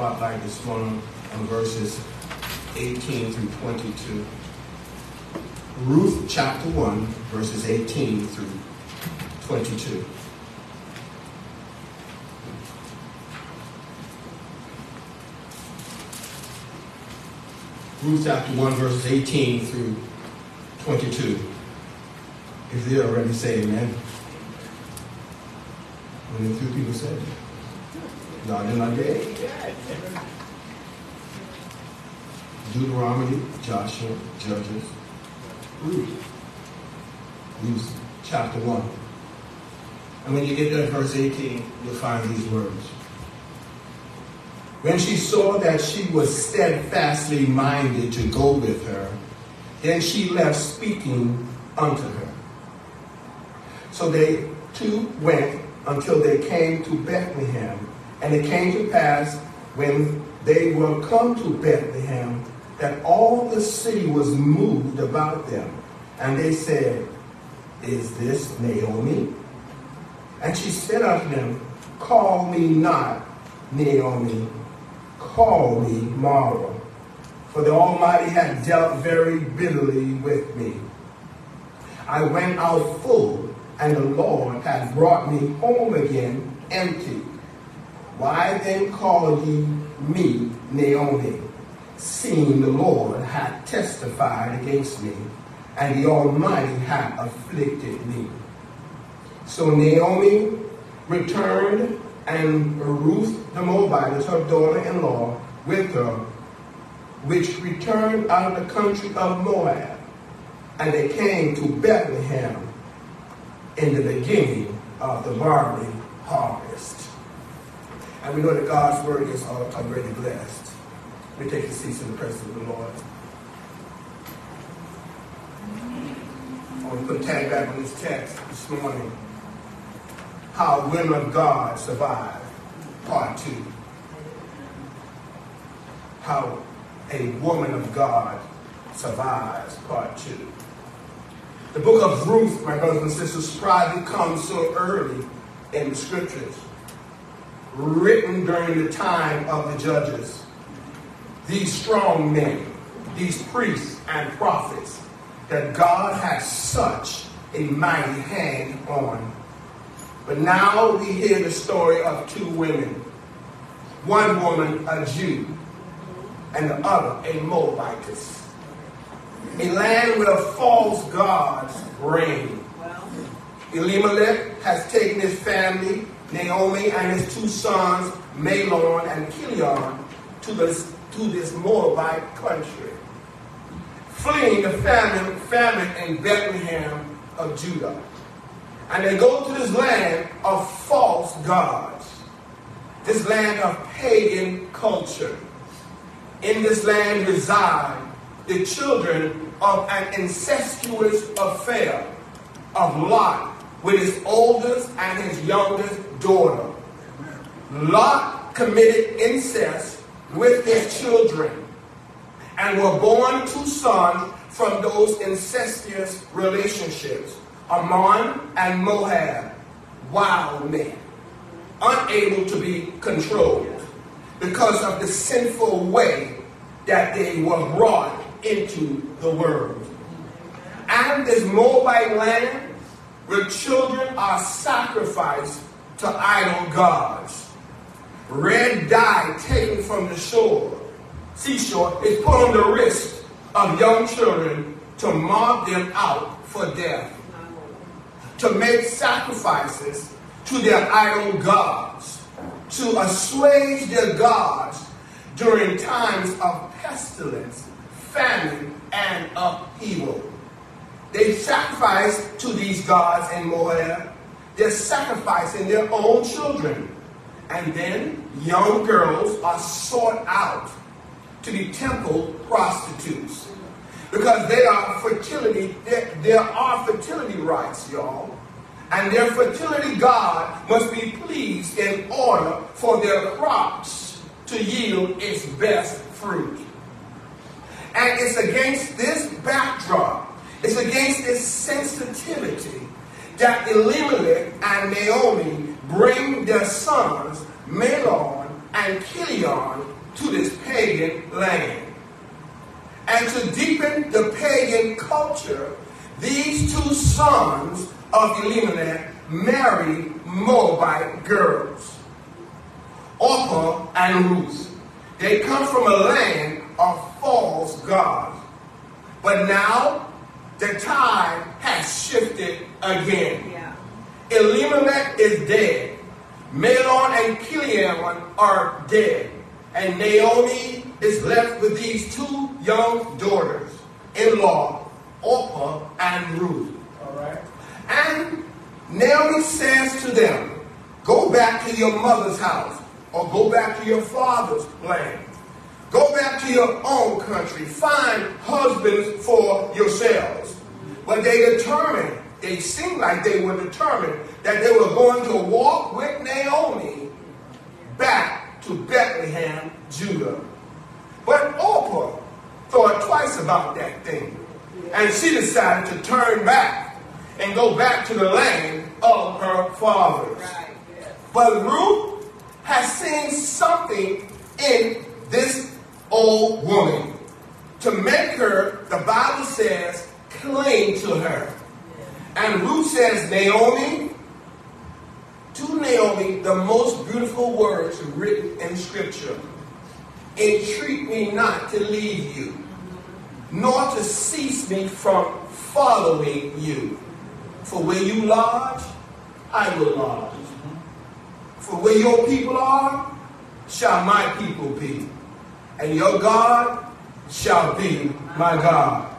Spotlight this morning on verses 18 through 22. Ruth chapter 1, verses 18 through 22. Ruth chapter 1, verses 18 through 22. If they already say amen. A few people said Deuteronomy, Joshua, Judges, Ruth. Ruth chapter 1. And when you get to verse 18, you'll find these words. When she saw that she was steadfastly minded to go with her, then she left speaking unto her. So they two went until they came to Bethlehem. And it came to pass when they were come to Bethlehem that all the city was moved about them. And they said, Is this Naomi? And she said unto them, Call me not Naomi, call me Mara. For the Almighty had dealt very bitterly with me. I went out full, and the Lord had brought me home again empty. Why then call ye me Naomi, seeing the Lord had testified against me, and the Almighty had afflicted me? So Naomi returned, and Ruth the Moabitess, her daughter-in-law, with her, which returned out of the country of Moab. And they came to Bethlehem in the beginning of the barley harvest. And we know that God's word is already blessed. We take the seats in the presence of the Lord. I want to put a tag back on this text this morning. How women of God survive, part two. How a woman of God survives, part two. The book of Ruth, my brothers and sisters, probably comes so early in the scriptures, written during the time of the judges. These strong men, these priests and prophets, that God has such a mighty hand on. But now we hear the story of two women. One woman, a Jew, and the other, a Moabitess. A land where false gods reign. Elimelech has taken his family, Naomi, and his two sons, Mahlon and Chilion, to this, to this Moabite country, fleeing the famine, famine in Bethlehem of Judah. And they go to this land of false gods, this land of pagan culture. In this land reside the children of an incestuous affair of Lot with his oldest and his youngest daughter. Lot committed incest with his children and were born two sons from those incestuous relationships, Ammon and Moab, wild men, unable to be controlled because of the sinful way that they were brought into the world. And this Moabite land where children are sacrificed to idol gods. Red dye taken from the shore, seashore, is put on the wrist of young children to mark them out for death. To make sacrifices to their idol gods, to assuage their gods during times of pestilence, famine, and upheaval. They sacrifice to these gods in Moab. They're sacrificing their own children. And then young girls are sought out to be temple prostitutes. Because they are fertility, there, there are fertility rites, y'all. And their fertility god must be pleased in order for their crops to yield its best fruit. And it's against this backdrop, it's against this sensitivity that Elimelech and Naomi bring their sons, Mahlon and Chilion, to this pagan land. And to deepen the pagan culture, these two sons of Elimelech marry Moabite girls, Orpah and Ruth. They come from a land of false gods. But now the tide has shifted again. Yeah. Elimelech is dead. Mahlon and Chilion are dead. And Naomi is left with these two young daughters in law, Orpah and Ruth. All right. And Naomi says to them, Go back to your mother's house, or go back to your father's land. Go back to your own country. Find husbands for yourselves. But they determined, they seemed like they were determined that they were going to walk with Naomi back to Bethlehem, Judah. But Orpah thought twice about that thing. And she decided to turn back and go back to the land of her fathers. But Ruth has seen something in this old woman to make her, the Bible says, cling to her. And Ruth says, Naomi, to Naomi, the most beautiful words written in Scripture. Entreat me not to leave you, nor to cease me from following you. For where you lodge, I will lodge. For where your people are, shall my people be. And your God shall be my God.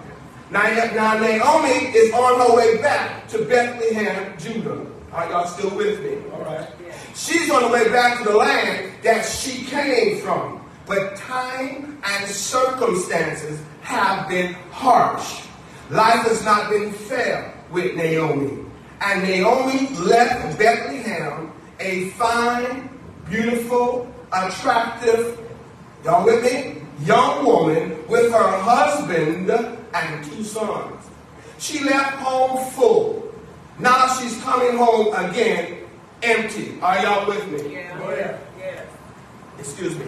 Now, Naomi is on her way back to Bethlehem, Judah. Are y'all still with me? All right. She's on the way back to the land that she came from. But time and circumstances have been harsh. Life has not been fair with Naomi. And Naomi left Bethlehem a fine, beautiful, attractive, y'all with me? Young woman with her husband and two sons. She left home full. Now she's coming home again empty. Are y'all with me? Yeah. Yes. Excuse me.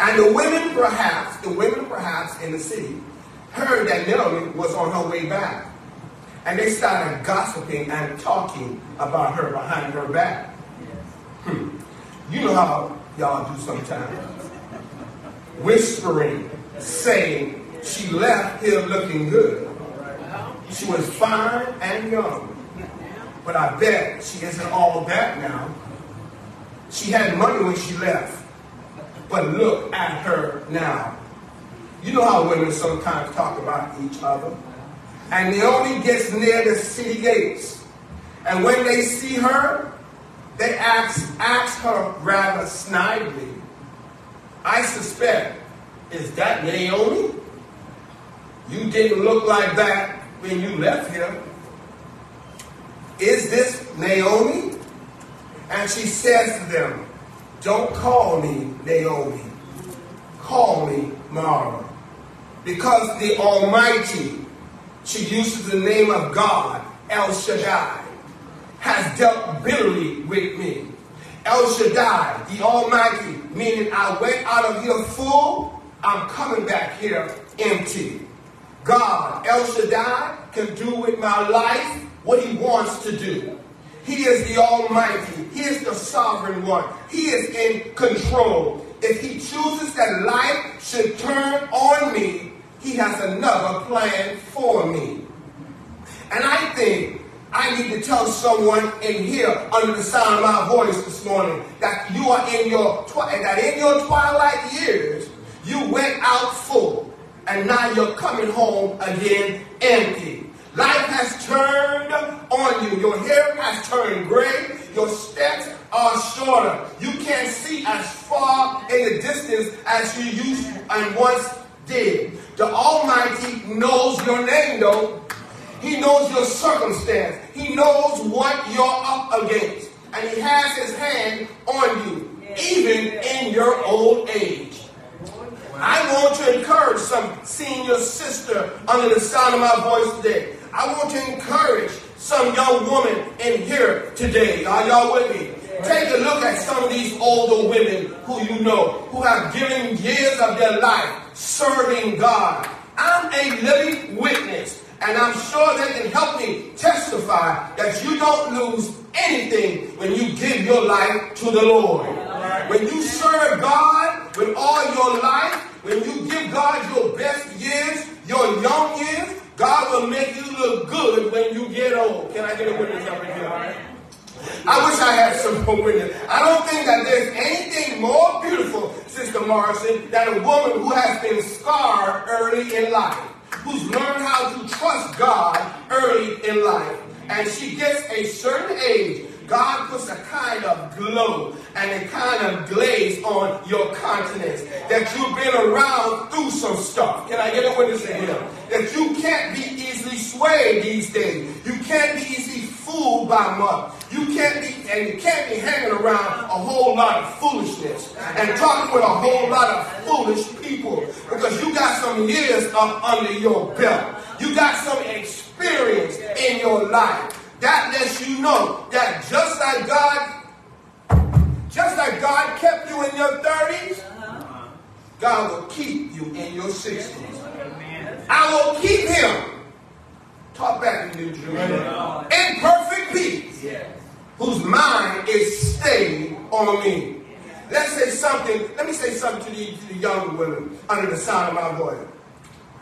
And the women perhaps, the women perhaps in the city heard that Naomi was on her way back. And they started gossiping and talking about her behind her back. Hmm. You know how y'all do sometimes. Whispering, saying she left him looking good. She was fine and young. But I bet she isn't all that now. She had money when she left. But look at her now. You know how women sometimes talk about each other. And Naomi gets near the city gates. And when they see her, they ask, ask her rather snidely, I suspect, is that Naomi? You didn't look like that when you left here. Is this Naomi? And she says to them, Don't call me Naomi. Call me Mara. Because the Almighty, she uses the name of God, El Shaddai, has dealt bitterly with me. El Shaddai, the Almighty, meaning I went out of here full, I'm coming back here empty. God, El Shaddai, can do with my life what he wants to do. He is the Almighty. He is the sovereign one. He is in control. If he chooses that life should turn on me, he has another plan for me. And I think I need to tell someone in here under the sound of my voice this morning that you are in your twi- that in your twilight years you went out full and now you're coming home again empty. Life has turned on you. Your hair has turned gray. Your steps are shorter. You can't see as far in the distance as you used and once did. The Almighty knows your name, though. He knows your circumstance. He knows what you're up against. And He has His hand on you, even in your old age. I want to encourage some senior sister under the sound of my voice today. I want to encourage some young woman in here today. Are y'all with me? Take a look at some of these older women who you know, who have given years of their life serving God. I'm a living witness, and I'm sure they can help me testify that you don't lose anything when you give your life to the Lord. When you serve God with all your life, when you give God your best years, your young years, God will make you look good when you get old. Can I get a witness up in here? I wish I had some more witness. I don't think that there's anything more beautiful, Sister Morrison, than a woman who has been scarred early in life, who's learned how to trust God early in life. And she gets a certain age, God puts a kind of glow and a kind of glaze on your countenance that you've been around through some stuff. Can I get a witness in here? That you can't be easily swayed these days. You can't be easily fooled by much. You can't be, and you can't be hanging around a whole lot of foolishness and talking with a whole lot of foolish people because you got some years up under your belt. You got some experience in your life. That lets you know that just like God, just like God kept you in your 30s, uh-huh. God will keep you in your 60s. I will keep him. Talk back to New Jerusalem. In perfect peace. Whose mind is stayed on me. Let's say something. Let me say something to the, to the young women under the sound of my voice.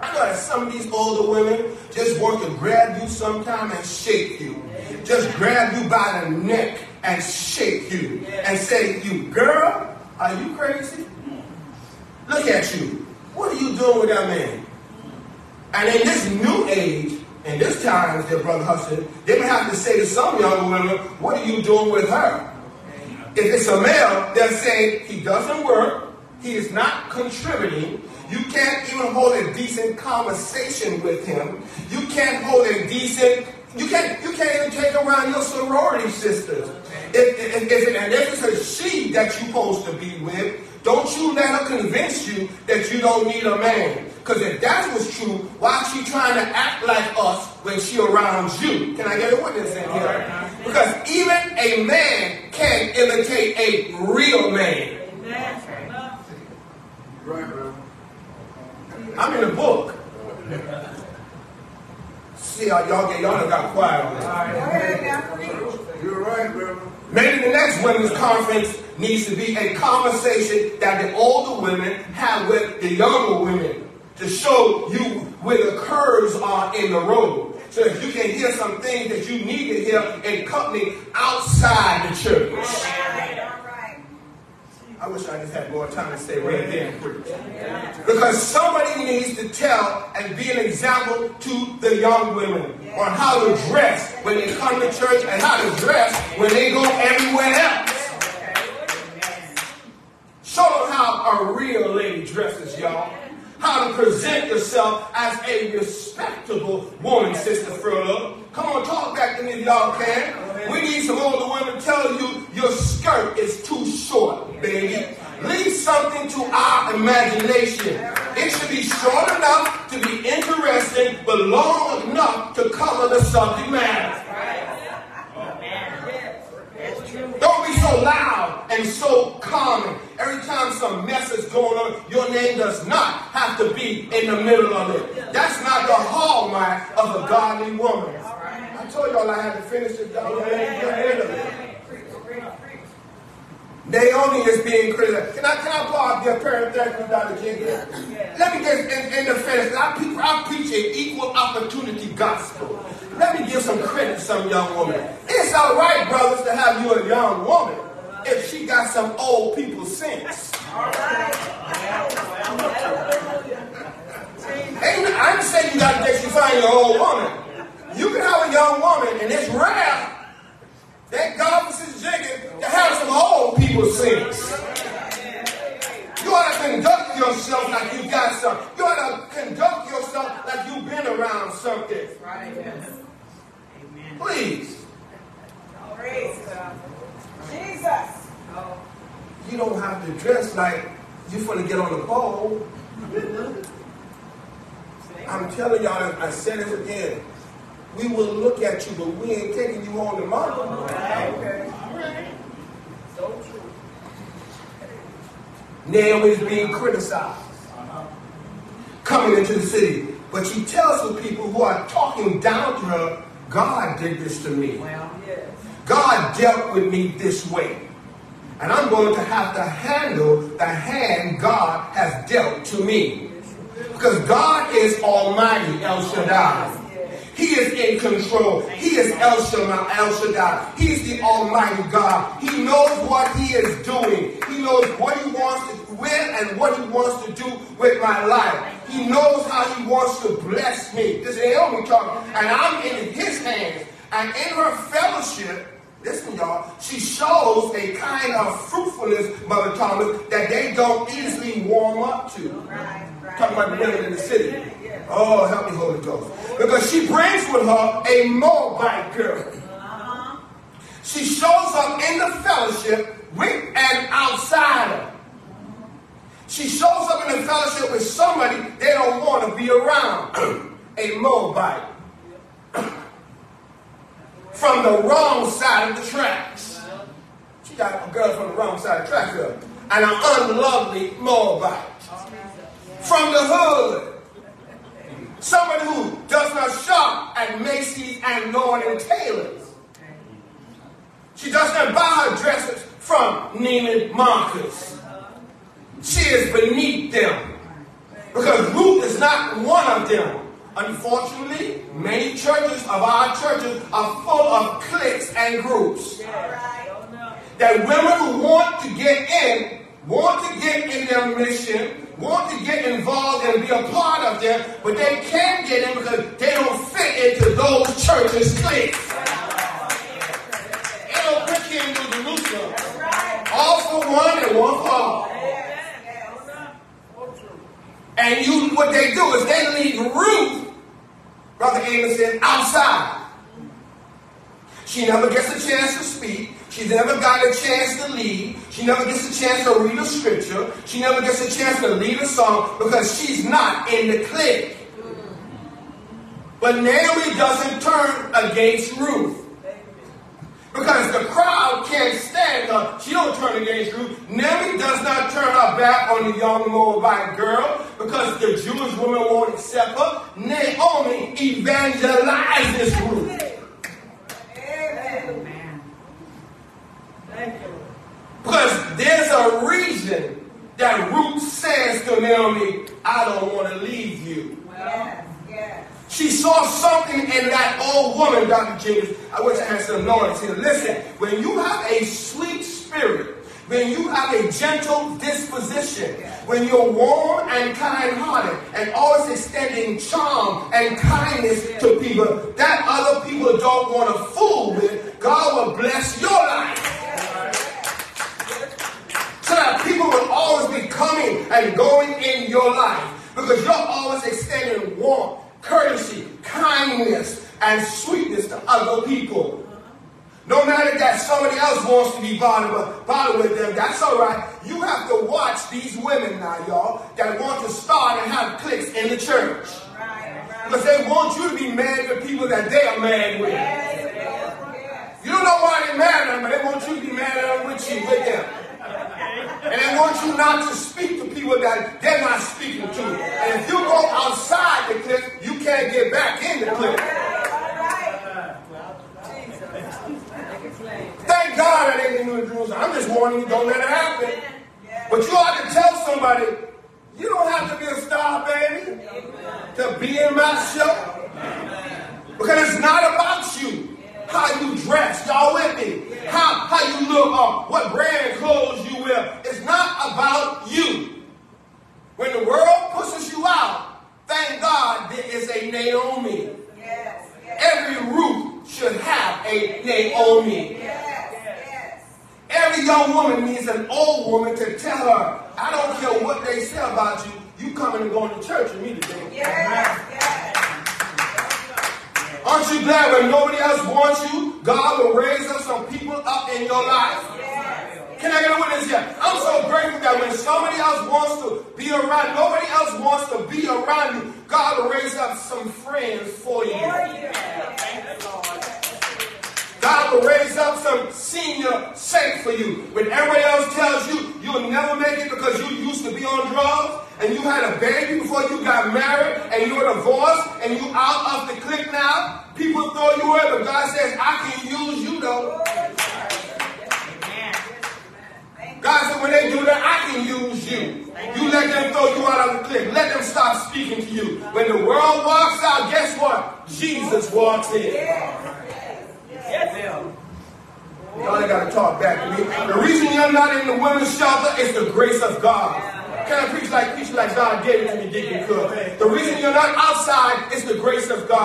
I know that some of these older women just want to grab you sometime and shake you. Just grab you by the neck and shake you and say you, girl, are you crazy? Look at you. What are you doing with that man? And in this new age, in this time, dear brother Hudson, they may have to say to some young women, what are you doing with her? If it's a male, they'll say he doesn't work, he is not contributing, you can't even hold a decent conversation with him, you can't hold a decent you can't you can't even take around your sorority sisters. If, if, if, and if it's a she that you're supposed to be with, don't you let her convince you that you don't need a man. Because if that was true, why is she trying to act like us when she around you? Can I get a witness in here? Because even a man can imitate a real man. Right. I'm in the book. See how y'all get y'all got quiet on that. You're right, brother. Maybe the next women's conference needs to be a conversation that the older women have with the younger women to show you where the curves are in the road. So if you can hear some things that you need to hear in company outside the church. I wish I just had more time to stay right there and preach. Because somebody needs to tell and be an example to the young women on how to dress when they come to church and how to dress when they go everywhere else. Show them how a real lady dresses, y'all. How to present yourself as a respectable woman, Sister Furlough. Come on, talk back to me if y'all can. We need some older women telling you your skirt is too short, baby. Leave something to our imagination. It should be short enough to be interesting, but long enough to cover the subject matter. Don't be so loud and so common. Every time some mess is going on, your name does not have to be in the middle of it. That's not the hallmark of a godly woman. I told y'all I had to finish it. Y'all ain't get rid of it. Naomi is being criticized. Can I can I pause there parenthetically, Dr. King? Let me just in, in defense. I, pre- I preach an equal opportunity gospel. Let me give some credit to some young woman. It's all right, brothers, to have you a young woman if she got some old people sense. Ain't, I ain't saying you got to get you find your old woman. You can have a young woman, and it's rare. that God for Sister Jenkins to have some old people sense. You ought to conduct yourself like you got something. You ought to conduct yourself like you've been around something. Please. Jesus. You don't have to dress like you're going to get on the pole. I'm telling y'all, I said it again. We will look at you, but we ain't taking you on the market. Naomi is being criticized coming into the city. But she tells the people who are talking down to her, God did this to me. God dealt with me this way. And I'm going to have to handle the hand God has dealt to me. Because God is Almighty, El Shaddai. He is in control. He is El Shaddai. El Shaddai. He is the Almighty God. He knows what He is doing. He knows what He wants to when and what He wants to do with my life. He knows how He wants to bless me. This is Naomi talking, and I'm in His hands. And in her fellowship, listen, y'all, she shows a kind of fruitfulness, Mother Thomas, that they don't easily warm up to. Talking about the women in the city. Oh, help me, Holy Ghost. Because she brings with her a Moabite girl. She shows up in the fellowship with an outsider. She shows up in the fellowship with somebody they don't want to be around. a Moabite. from the wrong side of the tracks. She got a girl from the wrong side of the tracks. And an unlovely Moabite. From the hood. Somebody who does not shop at Macy's and Lord and Taylor's. She does not buy her dresses from Neiman Marcus. She is beneath them. Because Ruth is not one of them. Unfortunately, many churches of our churches are full of cliques and groups. That women who want to get in, want to get in their mission, want to get involved and be a part of them, but they can't get in because they don't fit into those churches' cliques. They don't put you into Jerusalem. All for one and one for all. And you, what they do is they leave Ruth, Brother Amos said, outside. She never gets a chance to speak. She never got a chance to lead. She never gets a chance to read a scripture. She never gets a chance to lead a song because she's not in the clique. But Naomi doesn't turn against Ruth. Because the crowd can't stand her. She don't turn against Ruth. Naomi does not turn her back on the young Moabite girl because the Jewish woman won't accept her. Naomi evangelizes Ruth. Because there's a reason that Ruth says to Naomi, I don't want to leave you. She saw something in that old woman, Dr. Jenkins. I wish I had some noise here. Listen, when you have a sweet spirit, when you have a gentle disposition, when you're warm and kind-hearted, and always extending charm and kindness to people that other people don't want to fool with, God will bless your life. So that people will always be coming and going in your life because you're always extending warmth courtesy, kindness, and sweetness to other people. No matter that somebody else wants to be bothered, bothered with them, that's all right. You have to watch these women now, y'all, that want to start and have cliques in the church. Because they want you to be mad with people that they are mad with. You don't know why they're mad at them, but they want you to be mad at them with you, with them. And I want you not to speak to people that they're not speaking to. And if you go outside the clique, you can't get back in the clique. Thank God that ain't in Jerusalem. I'm just warning you, don't let it happen. But you ought to tell somebody, you don't have to be a star, baby, to be in my show. Because it's not about you. How you dress, y'all with me? How, how you look, uh, what brand clothes you wear. It's not about you. When the world pushes you out, thank God there is a Naomi. Every Ruth should have a Naomi. Every young woman needs an old woman to tell her, I don't care what they say about you, you coming and going to church with me today. Aren't you glad when nobody else wants you, God will raise up some people up in your life Can I get a witness here? I'm so grateful that when somebody else wants to be around, nobody else wants to be around you, God will raise up some friends for you. God will raise up some senior saint for you. When everybody else tells you you'll never make it because you used to be on drugs and you had a baby before you got married and you're divorced and you out of the clique now, people throw you away, but God says, I can use you though. God said, when they do that, I can use you. You let them throw you out of the clique. Let them stop speaking to you. When the world walks out, guess what? Jesus walks in. Y'all ain't got to talk back to me. The reason you're not in the women's shelter is the grace of God. Can I preach like preach like God gave it to me, Deacon Cook? The reason you're not outside is the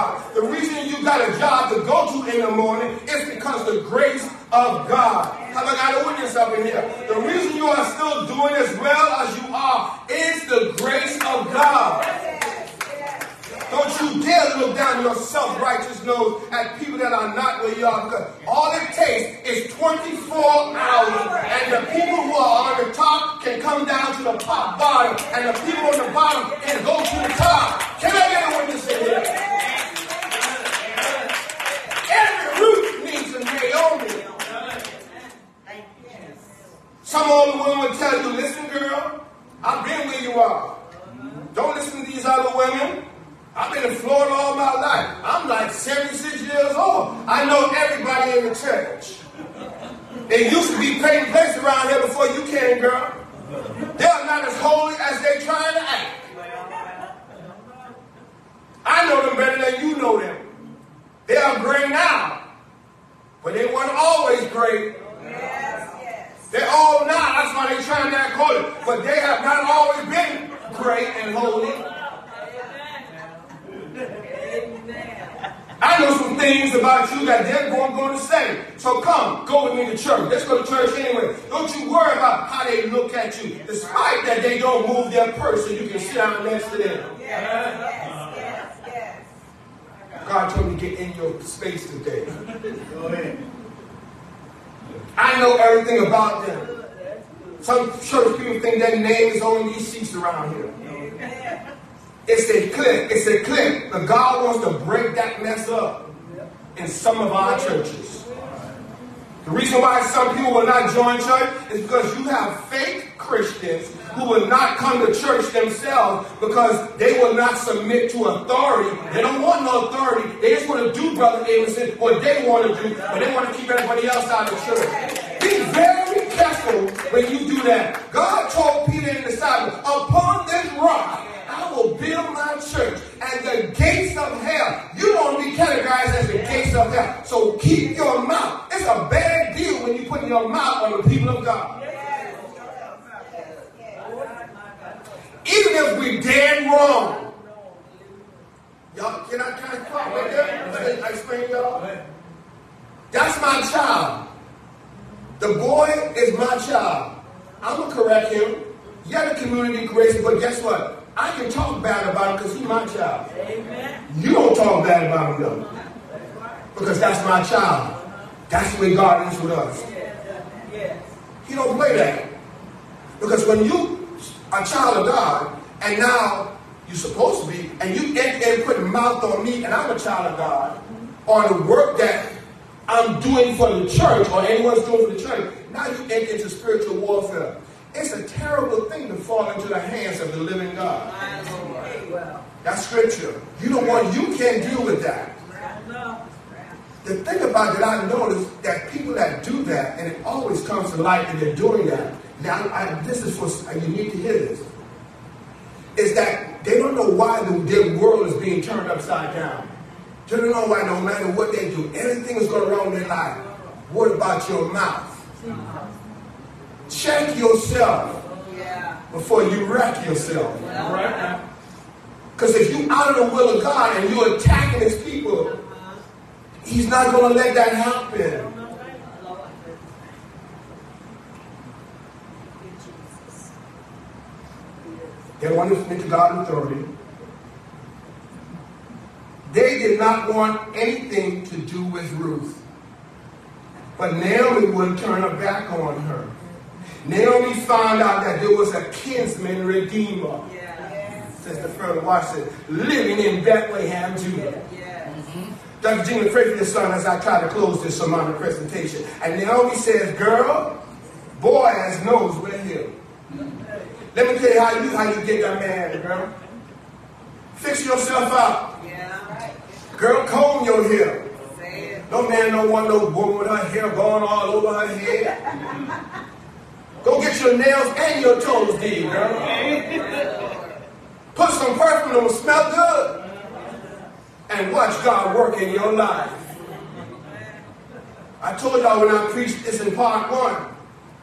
God. The reason you got a job to go to in the morning is because the grace of God. Have I got a witness up in here? The reason you are still doing as church anyway. Don't you worry about how they look at you. Despite that they don't move their person, you can sit down next to them. God told me to get in your space today. Go ahead. I know everything about them. Some church people think their name is on these seats around here. It's a clip. It's a clip. But God wants to break that mess up in some of our churches. The reason why some people will not join church is because you have fake Christians who will not come to church themselves because they will not submit to authority. They don't want no authority. They just want to do, Brother Amerson, what they want to do, but they want to keep everybody else out of church. Be very careful when you do that. God told Peter and the disciples, upon this rock, will build my church and the gates of hell. You don't be categorized as the gates of hell. So keep your mouth. It's a bad deal when you put your mouth on the people of God. Even if we dead wrong. Y'all, can I, can I talk right there? I explain y'all? That's my child. The boy is my child. I'm to correct him. Yeah, the community grace, but guess what? I can talk bad about him because he's my child. Amen. You don't talk bad about him though. Because that's my child. That's the way God is with us. He don't play that. Because when you are a child of God, and now you're supposed to be, and you and, and put mouth on me, and I'm a child of God, on the work that I'm doing for the church, or anyone's doing for the church, now you enter into spiritual warfare. It's a terrible thing to fall into the hands of the living God. That's scripture. You don't want, you can't deal with that. The thing about that I noticed that people that do that, and it always comes to light that they're doing that. Now, I, this is for uh, you need to hear this. Is that they don't know why the, their world is being turned upside down. They don't know why no matter what they do, anything is going wrong in their life. What about your mouth? Check yourself before you wreck yourself. Because if you're out of the will of God and you're attacking his people, he's not going to let that happen. They want to submit to God authority. They did not want anything to do with Ruth. But Naomi wouldn't turn her back on her. Naomi found out that there was a kinsman redeemer. Yeah. Sister Further Watson, living in Bethlehem, Judah. Yeah. Dr. Gina, pray for your son as I try to close this sermon presentation. And Naomi says, girl, Boaz knows we're here. <laughs> Let me tell you how you how you get that man, girl. Fix yourself up. Yeah. Girl, comb your hair. No man don't want no woman with her hair going all over her head. <laughs> Go get your nails and your toes did, girl. Put some perfume on, smell good. And watch God work in your life. I told y'all when I preached this in part one.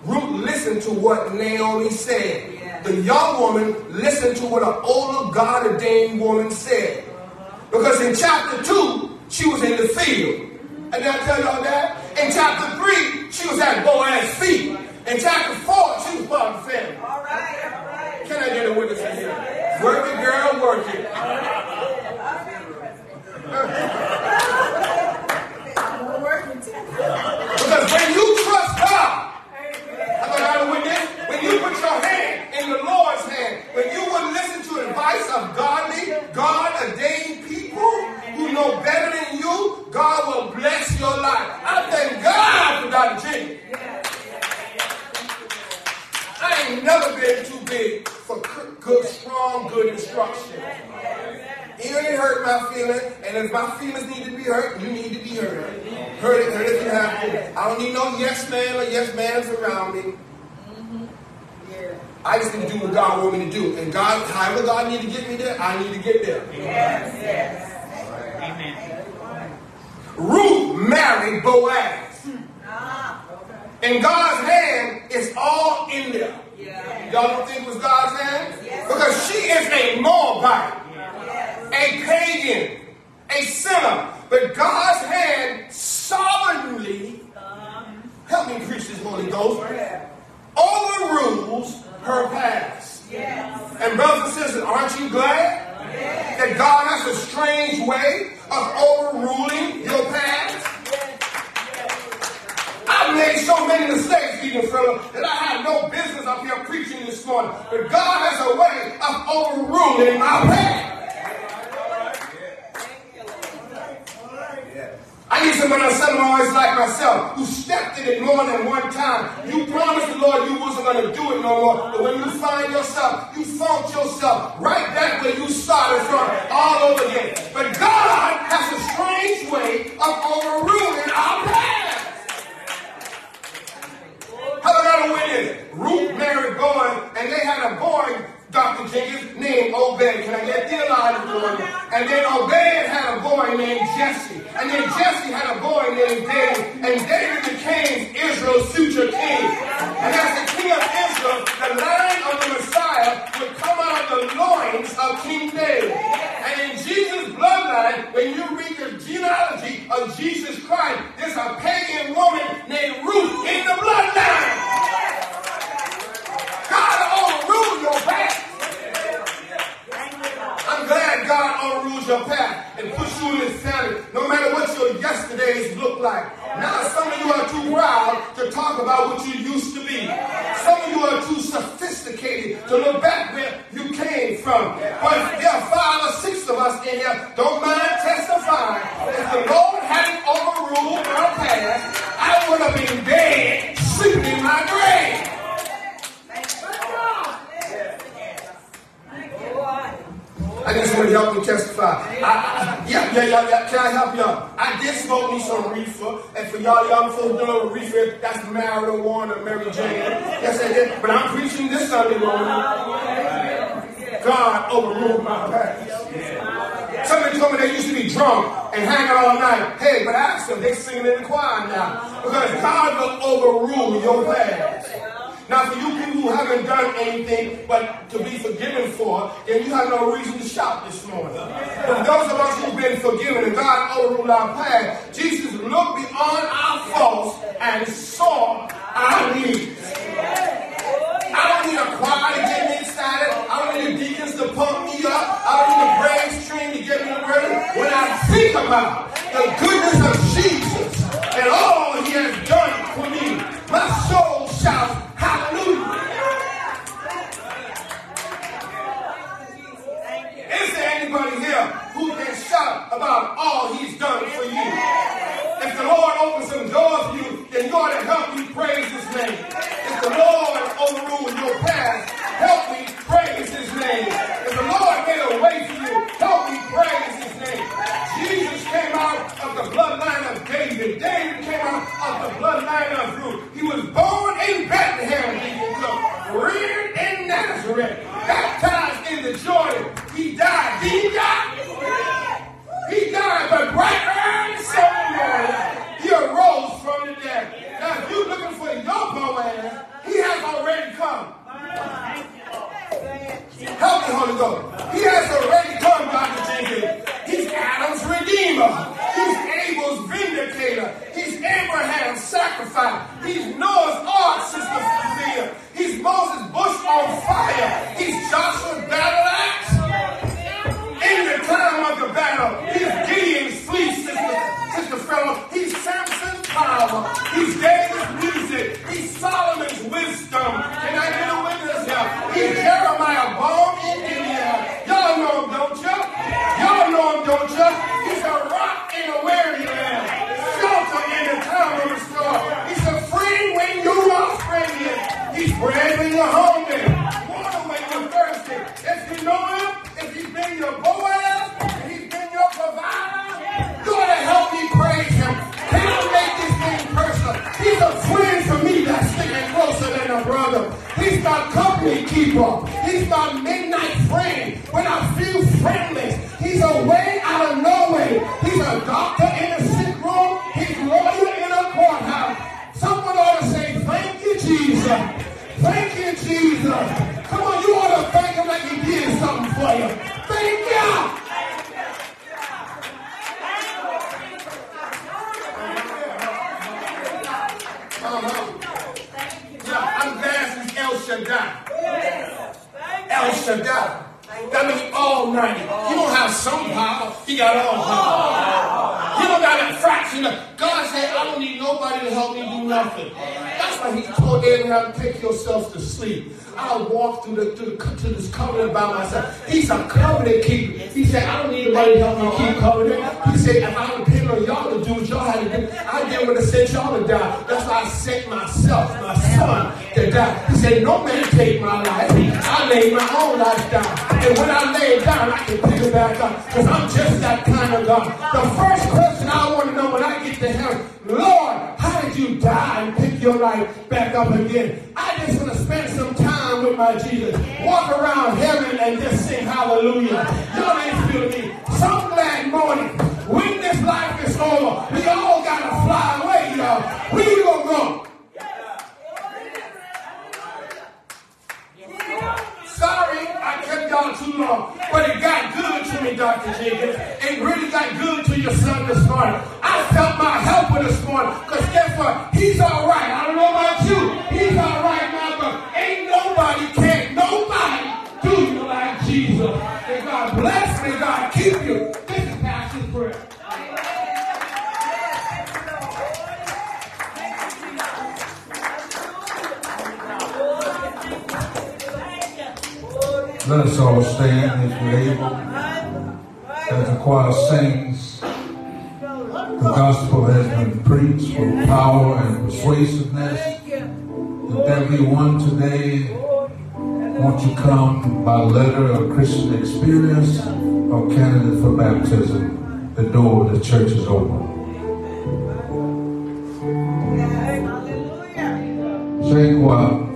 Ruth listened to what Naomi said. The young woman listened to what an older God ordained woman said. Because in chapter 2, she was in the field. And I tell y'all that? In chapter 3, she was at Boaz's feet. In chapter 4, she was part of the family. All right. All right. Can I get a witness in here? Work it, girl, work it. Working. Because when you trust God, I got a witness. When you put your hand in the Lord's hand, when you would listen to advice of godly, God ordained people who know better than you, God will bless your life. I thank God for Dr. Jenny. I ain't never been too big for good, strong, good instruction. Even it hurt my feelings, and if my feelings need to be hurt, you need to be hurt. Hurt it, hurt it if you have to. I don't need no yes man or yes mans around me. I just need to do what God want me to do. And God, however God need to get me there, I need to get there. Yes. Yes. Amen. Ruth married Boaz. Ah. In God's hand, is all in there. Yeah. Y'all don't think it was God's hand? Yes. Because she is a Moabite. Yes. a pagan, a sinner. But God's hand sovereignly, uh-huh. help me preach this Holy Ghost, overrules her past. Yes. And brothers and sisters, aren't you glad that God has a strange way of overruling your past? I've made so many mistakes, even Philip, that I have no business up here preaching this morning. But God has a way of overruling my past. I need somebody on Sunday always like myself who stepped in it more than one time. You promised the Lord you wasn't going to do it no more. But when you find yourself, you found yourself right back where you started from all over again. But God has a strange way of overruling our past. How about a witness? Ruth married Boaz, and they had a boy, Dr. Jenkins, named Obed. Can I get theological for you? And then Obed had a boy named Jesse. And then Jesse had a boy named David. And David became Israel's future king. And as the king of Israel, the line of the Messiah would come out of the loins of King David. And in Jesus' bloodline, when you read the genealogy of Jesus Christ, there's a pagan woman named Ruth in the bloodline. God overruled your past. I'm glad God overrules your past Mary Jane. Yes, I did. But I'm preaching this Sunday morning. God overruled my past. Somebody told me they used to be drunk and hang out all night. Hey, but ask them, they singing in the choir now. Because God will overrule your past. Now, for you people who haven't done anything but to be forgiven for, then you have no reason to shout this morning. But those of us who've been forgiven and God overruled our past, Jesus looked beyond our faults and saw I need. I don't need a choir to get me excited. I don't need the deacons to pump me up. I don't need a praise stream to get me ready. When I think about the goodness of Jesus and all he has done for me, my soul shouts hallelujah. Is there anybody here who can shout about all he's done for you? If the Lord opens some doors for you, ought to help me praise his name. If the Lord overruled your past, help me praise his name. If the Lord made a way for you, help me praise his name. Jesus came out of the bloodline of David. David came out of the bloodline of Ruth. He was born in Bethlehem, reared in Nazareth, baptized in the Jordan. He died. Did he die? He died, but right early he arose from the dead. Now, if you're looking for your Boaz, he has already come. Help me, Holy Ghost. He has already come, Dr. Jenkins. He's Adam's redeemer. He's Abel's vindicator. He's Abraham's sacrifice. He's Noah's ark, Sister Sophia. He's Moses' bush on fire. He's Joshua's battle axe. In the time of the battle, he's Gideon's fleece, Sister, Sister Fellow. He's Samson's power. He's David's music. He's Solomon's wisdom. Can I get a witness here? He's Jeremiah bomb in India. Y'all know him, don't you? Y'all know him, don't you? He's a rock in a weary land. Shelter in the time of the storm. He's a friend when you are friendly. He's bread when you're hungry. Water when you're thirsty. If you know him, your Boaz, if he's been your provider, you ought to help me praise him. Can I make this thing personal? He's a friend to me that's sticking closer than a brother. He's my company keeper. He's my midnight friend when I feel friendless. He's a way out of no way. He's a doctor in a walk through the, through the to this covenant by myself. He's a covenant keeper. He said, I don't need anybody to help me keep covenant. He said, if I depend on y'all to do what y'all had to do, I didn't want to send y'all to die. That's why I sent myself, my son, to die. He said, no man take my life. I laid my own life down. And when I lay it down, I can pick it back up. Because I'm just that kind of God. The first question I want to know when I get to heaven, Lord, you die and pick your life back up again? I just want to spend some time with my Jesus. Walk around heaven and just sing hallelujah. Y'all ain't feeling me. Some glad morning. When this life is over, we all got to fly away, y'all. Where you to go? Sorry, I kept y'all too long, but it got good to me, Dr. Jenkins. It really got good to your son this morning. I felt my helper this morning, because guess what? He's all right. I don't know about you. He's all right now, but ain't nobody, can't nobody do you like Jesus. May God bless, may God keep you. Let us all stand if we're able. As the choir sings, the gospel has been preached with power and persuasiveness. If there be one today, won't you come by letter or Christian experience or candidate for baptism? The door of the church is open. Sing choir.